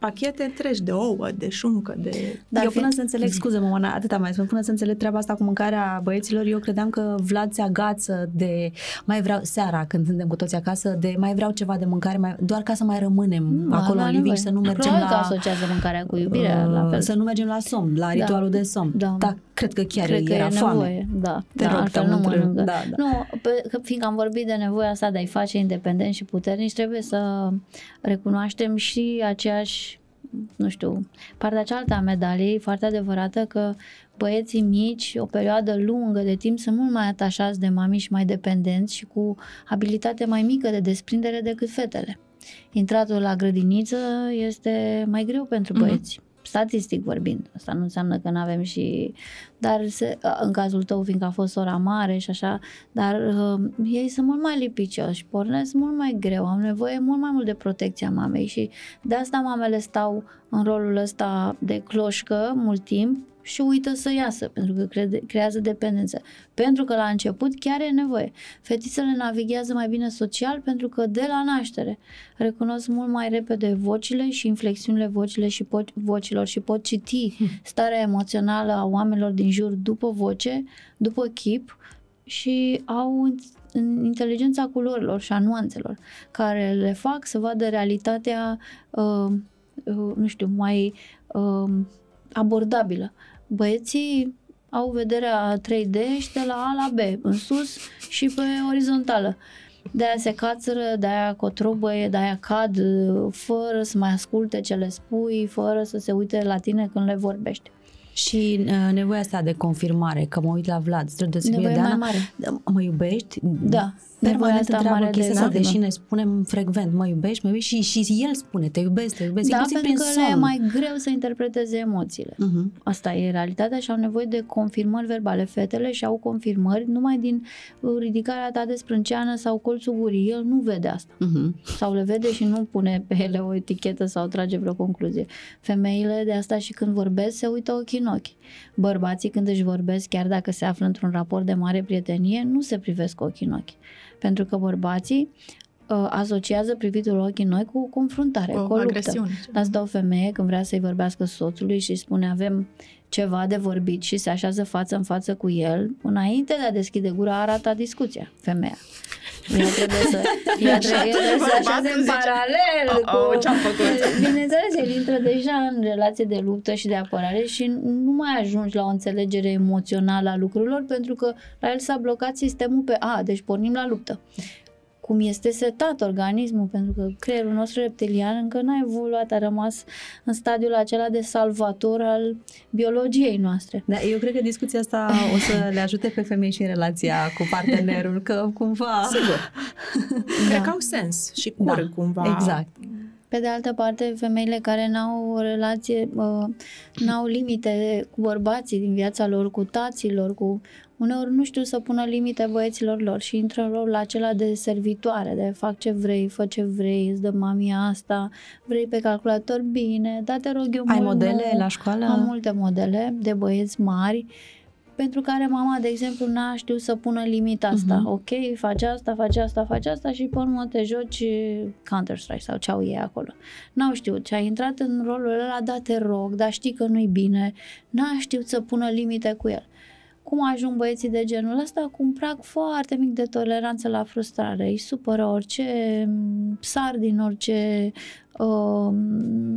pachete întregi de ouă, de șuncă, de... Dar eu fi- până să înțeleg, scuze mă, Oana, atâta mai spun, până să înțeleg treaba asta cu mâncarea băieților, eu credeam că Vlad se agață de, mai vreau, seara când suntem cu toți acasă, de mai vreau ceva de mâncare, mai, doar ca să mai rămânem Nu, acolo avea în liviș, nevoie. să nu mergem Probabil că la... asociază mâncarea cu iubirea, la fel. Să nu mergem la somn, la Da. ritualul de somn. Da. da cred că chiar Cred că era e foame. nevoie, da. Te da, rog, altfel te-am nu întrebat. mănâncă. Da, da. Nu, pe, că fiindcă am vorbit de nevoia asta de a-i face independenți și puternici, trebuie să recunoaștem și aceeași nu știu, partea cealaltă a medaliei, foarte adevărată că băieții mici, o perioadă lungă de timp, sunt mult mai atașați de mami și mai dependenți și cu abilitate mai mică de desprindere decât fetele. Intratul la grădiniță este mai greu pentru Mhm. băieți. Statistic vorbind, asta nu înseamnă că nu avem și... Dar se, în cazul tău, fiindcă a fost ora mare și așa, dar uh, ei sunt mult mai lipicioși, pornesc mult mai greu, au nevoie mult mai mult de protecția mamei și de asta mamele stau în rolul ăsta de cloșcă mult timp și uită să iasă, pentru că crede, creează dependență. Pentru că la început chiar e nevoie. Fetițele navighează mai bine social pentru că de la naștere recunosc mult mai repede vocile și inflexiunile vocile și pot, vocilor și pot citi starea emoțională a oamenilor din jur după voce, după chip și au în inteligența culorilor și a nuanțelor care le fac să vadă realitatea uh, uh, nu știu, mai uh, abordabilă. Băieții au vederea 3D și de la A la B, în sus și pe orizontală. De-aia se cațără, de-aia cotrobăie, de-aia cad uh, fără să mai asculte ce le spui, fără să se uite la tine când le vorbești. Și uh, nevoia asta de confirmare, că mă uit la Vlad, spre deosebire Nevoie de mai Ana, mare. Da, mă iubești? Da. Nevoia Permanent asta întreabă mare de chestia asta, lacrime. deși ne spunem frecvent, mă iubești, mă iubești și, și el spune, te iubesc, te iubesc, Da, inclusiv pentru prin că le e somn. mai greu să interpreteze emoțiile. Uh-huh. Asta e realitatea și au nevoie de confirmări verbale. Fetele și au confirmări numai din uh, ridicarea ta de sprânceană sau colțul gurii. El nu vede asta. Uh-huh. Sau le vede și nu pune pe ele o etichetă sau trage vreo concluzie. Femeile de asta și când vorbesc se uită ochii în ochi. Bărbații când își vorbesc, chiar dacă se află într-un raport de mare prietenie, nu se privesc cu ochii în ochi. Pentru că bărbații uh, asociază privitul ochii noi cu o confruntare, Cu cu o luptă. agresiune. Dar îți dă o femeie când vrea să-i vorbească soțului și îi spune avem ceva de vorbit și se așează față în față cu el, înainte de a deschide gura, arată discuția, femeia. Ea trebuie să, [LAUGHS] ea trebuie, ea trebuie să așeze în Zice, paralel "Oh, oh, ce-am făcut?" [LAUGHS] Bineînțeles, el intră deja în relație de luptă și de apărare și nu mai ajungi la o înțelegere emoțională a lucrurilor pentru că la el s-a blocat sistemul pe A, deci pornim la luptă cum este setat organismul, pentru că creierul nostru reptilian încă n-a evoluat, a rămas în stadiul acela de salvator al biologiei noastre. Da, eu cred că discuția asta o să le ajute pe femei și în relația cu partenerul, că cumva... Sigur. [LAUGHS] Cred că au sens și curg Da, cumva. exact. Pe de altă parte, femeile care n-au o relație, uh, n-au limite cu bărbații din viața lor, cu taților, cu uneori nu știu să pună limite băieților lor și intră în rolul acela de servitoare, de fac ce vrei, fă ce vrei, îți dă mami asta, vrei pe calculator, bine, dar te rog eu Ai mult, modele nu. la școală? Am multe modele de băieți mari pentru care mama, de exemplu, n-a știut să pună limita asta. Mhm. Ok, faci asta, faci asta, faci asta și pe urmă te joci Counter-Strike sau ce au ei acolo. N-au știut și a intrat în rolul ăla, da, te rog, dar știi că nu-i bine. N-a știut să pună limite cu el. Cum ajung băieții de genul ăsta? Cu un prag foarte mic de toleranță la frustrare. Îi supără orice, sar din orice, uh,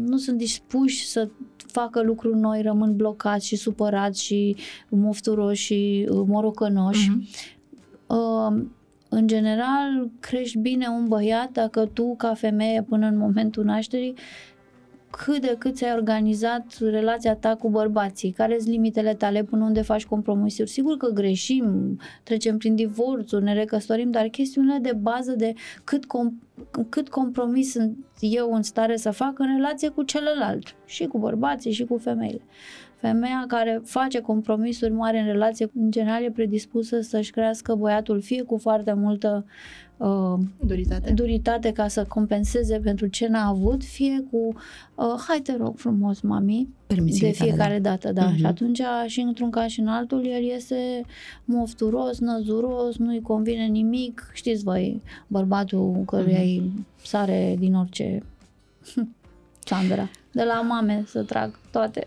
nu sunt dispuși să facă lucruri noi, rămân blocați și supărați și mofturoși și uh, morocănoși. Mhm. Uh, în general, crești bine un băiat dacă tu, ca femeie, până în momentul nașterii, cât de cât ți-ai organizat relația ta cu bărbații, care sunt limitele tale, până unde faci compromisuri. Sigur că greșim, trecem prin divorțuri, ne recăsătorim, dar chestiunile de bază de cât, com- cât compromis sunt eu în stare să fac în relație cu celălalt, și cu bărbații și cu femeile. Femeia care face compromisuri mari în relație, în general e predispusă să-și crească băiatul fie cu foarte multă uh, Duritate. duritate ca să compenseze pentru ce n-a avut, fie cu uh, hai te rog frumos, mami, de Permisivitate, fiecare dată, da. Mhm. Și atunci, și într-un caz și în altul, el iese mofturos, năzuros, nu-i convine nimic. Știți voi, bărbatul căruia Mhm. îi sare din orice [LAUGHS] Sandra. De la mame să trag toate.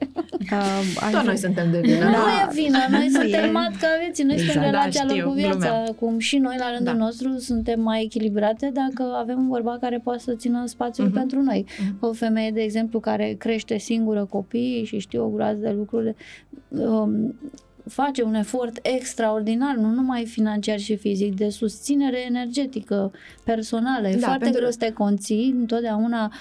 Uh, ai Tot noi suntem de vină. Nu Da. e vină, [LAUGHS] noi Nu suntem e. matcaveți, noi Exact. suntem în Da, relația lor știu, cu viața, glumeam. cum și noi la rândul Da. nostru suntem mai echilibrate dacă avem un bărbat care poate să țină spațiul Mhm. pentru noi. Mhm. O femeie, de exemplu, care crește singură copii și știe o groază de lucruri, um, face un efort extraordinar, nu numai financiar și fizic, de susținere energetică, personală. E Da, foarte pentru- greu să te conții, întotdeauna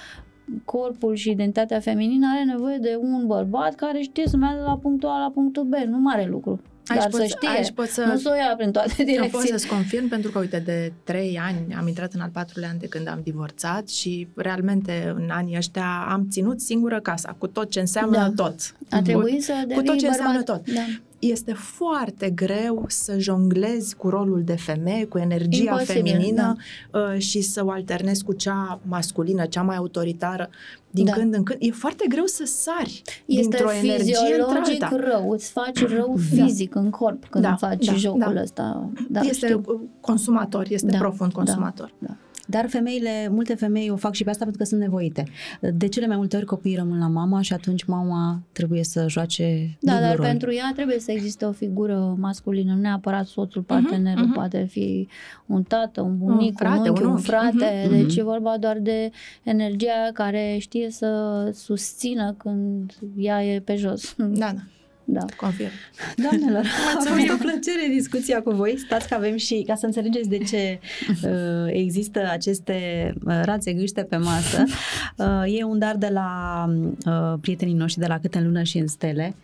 corpul și identitatea feminină are nevoie de un bărbat care știe să meargă de la punctul A la punctul B, nu mare lucru. Aici Dar pot, să știe, aici pot să... nu să o ia prin toate Eu pot direcțiile. să-ți confirm pentru că, uite, de trei ani am intrat în al patrulea an de când am divorțat și realmente în anii ăștia am ținut singură casa, cu tot ce înseamnă Da. tot. A trebuit să devii tot ce bărbat. înseamnă tot. Da. Este foarte greu să jonglezi cu rolul de femeie, cu energia Imposibil, feminină uh, și să o alternezi cu cea masculină, cea mai autoritară. Din Da. când în când, e foarte greu să sari Este dintr-o energie fiziologic într-alta. rău, îți faci rău fizic în corp când Da, faci da, jocul da. ăsta. Da, este știu. uh, consumator, este Da, profund da. consumator. Da. Dar femeile, multe femei o fac și pe asta pentru că sunt nevoite. De cele mai multe ori copiii rămân la mama și atunci mama trebuie să joace Da, dublu dar rol. pentru ea trebuie să existe o figură masculină, nu neapărat soțul, partenerul, mhm. poate fi un tată, un bunic, un, frate, unchi, un un unchi. frate, Mhm, deci mhm. e vorba doar de energia aia care știe să susțină când ea e pe jos. Da, da, Da. confirm. Doamnelor, a fost o plăcere discuția cu voi. Stați că avem și, ca să înțelegeți de ce [LAUGHS] uh, există aceste uh, rațe gâște pe masă, [LAUGHS] uh, e un dar de la uh, prietenii noștri de la Câte în lună și în stele.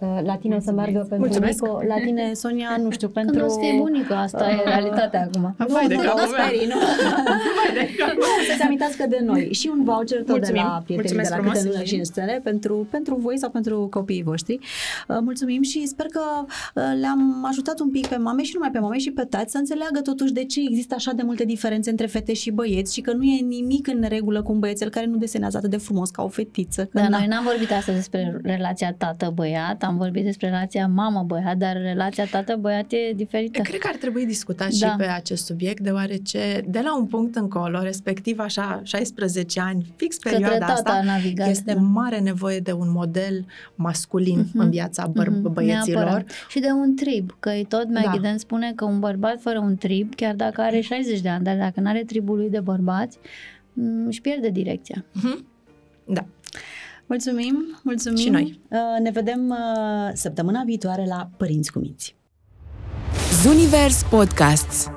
Uh, la tine o să meargă pentru Mulțumesc. Nico, la tine, Sonia, nu știu, Când pentru... o să fii bunică, asta e realitatea acum. Vai de nu, capul nu meu. sperii, nu. Vai de capul Să-ți amintească de noi. Și un voucher tot Mulțumim. de la prietenii de Mulțumesc la frumos. Câte în lună și în stele pentru, pentru voi sau pentru copiii voștri. Uh, mulțumim și sper că uh, le-am ajutat un pic pe mame și numai pe mame și pe tați să înțeleagă totuși de ce există așa de multe diferențe între fete și băieți și că nu e nimic în regulă cu un băiețel care nu desenează atât de frumos ca o fetiță. Că Da, na. noi n-am vorbit astăzi despre relația tată-băiat, am vorbit despre relația mamă-băiat, dar relația tată-băiat e diferită. Cred că ar trebui discutat Da. și pe acest subiect, deoarece de la un punct încolo, respectiv așa 16 ani, fix Către perioada tata asta, navigat. este da. mare nevoie de un model masculin Mhm. în viața băr- Mhm, băieților. neapărat. Și de un trib, că e tot Maggie Da. Dan spune că un bărbat fără un trib, chiar dacă are 60 de ani, dar dacă nu are tribul lui de bărbați, m, își pierde direcția. Mhm. Da. Mulțumim, mulțumim. Și noi. Uh, Ne vedem uh, săptămâna viitoare la Părinți cu Minți. Zunivers Podcasts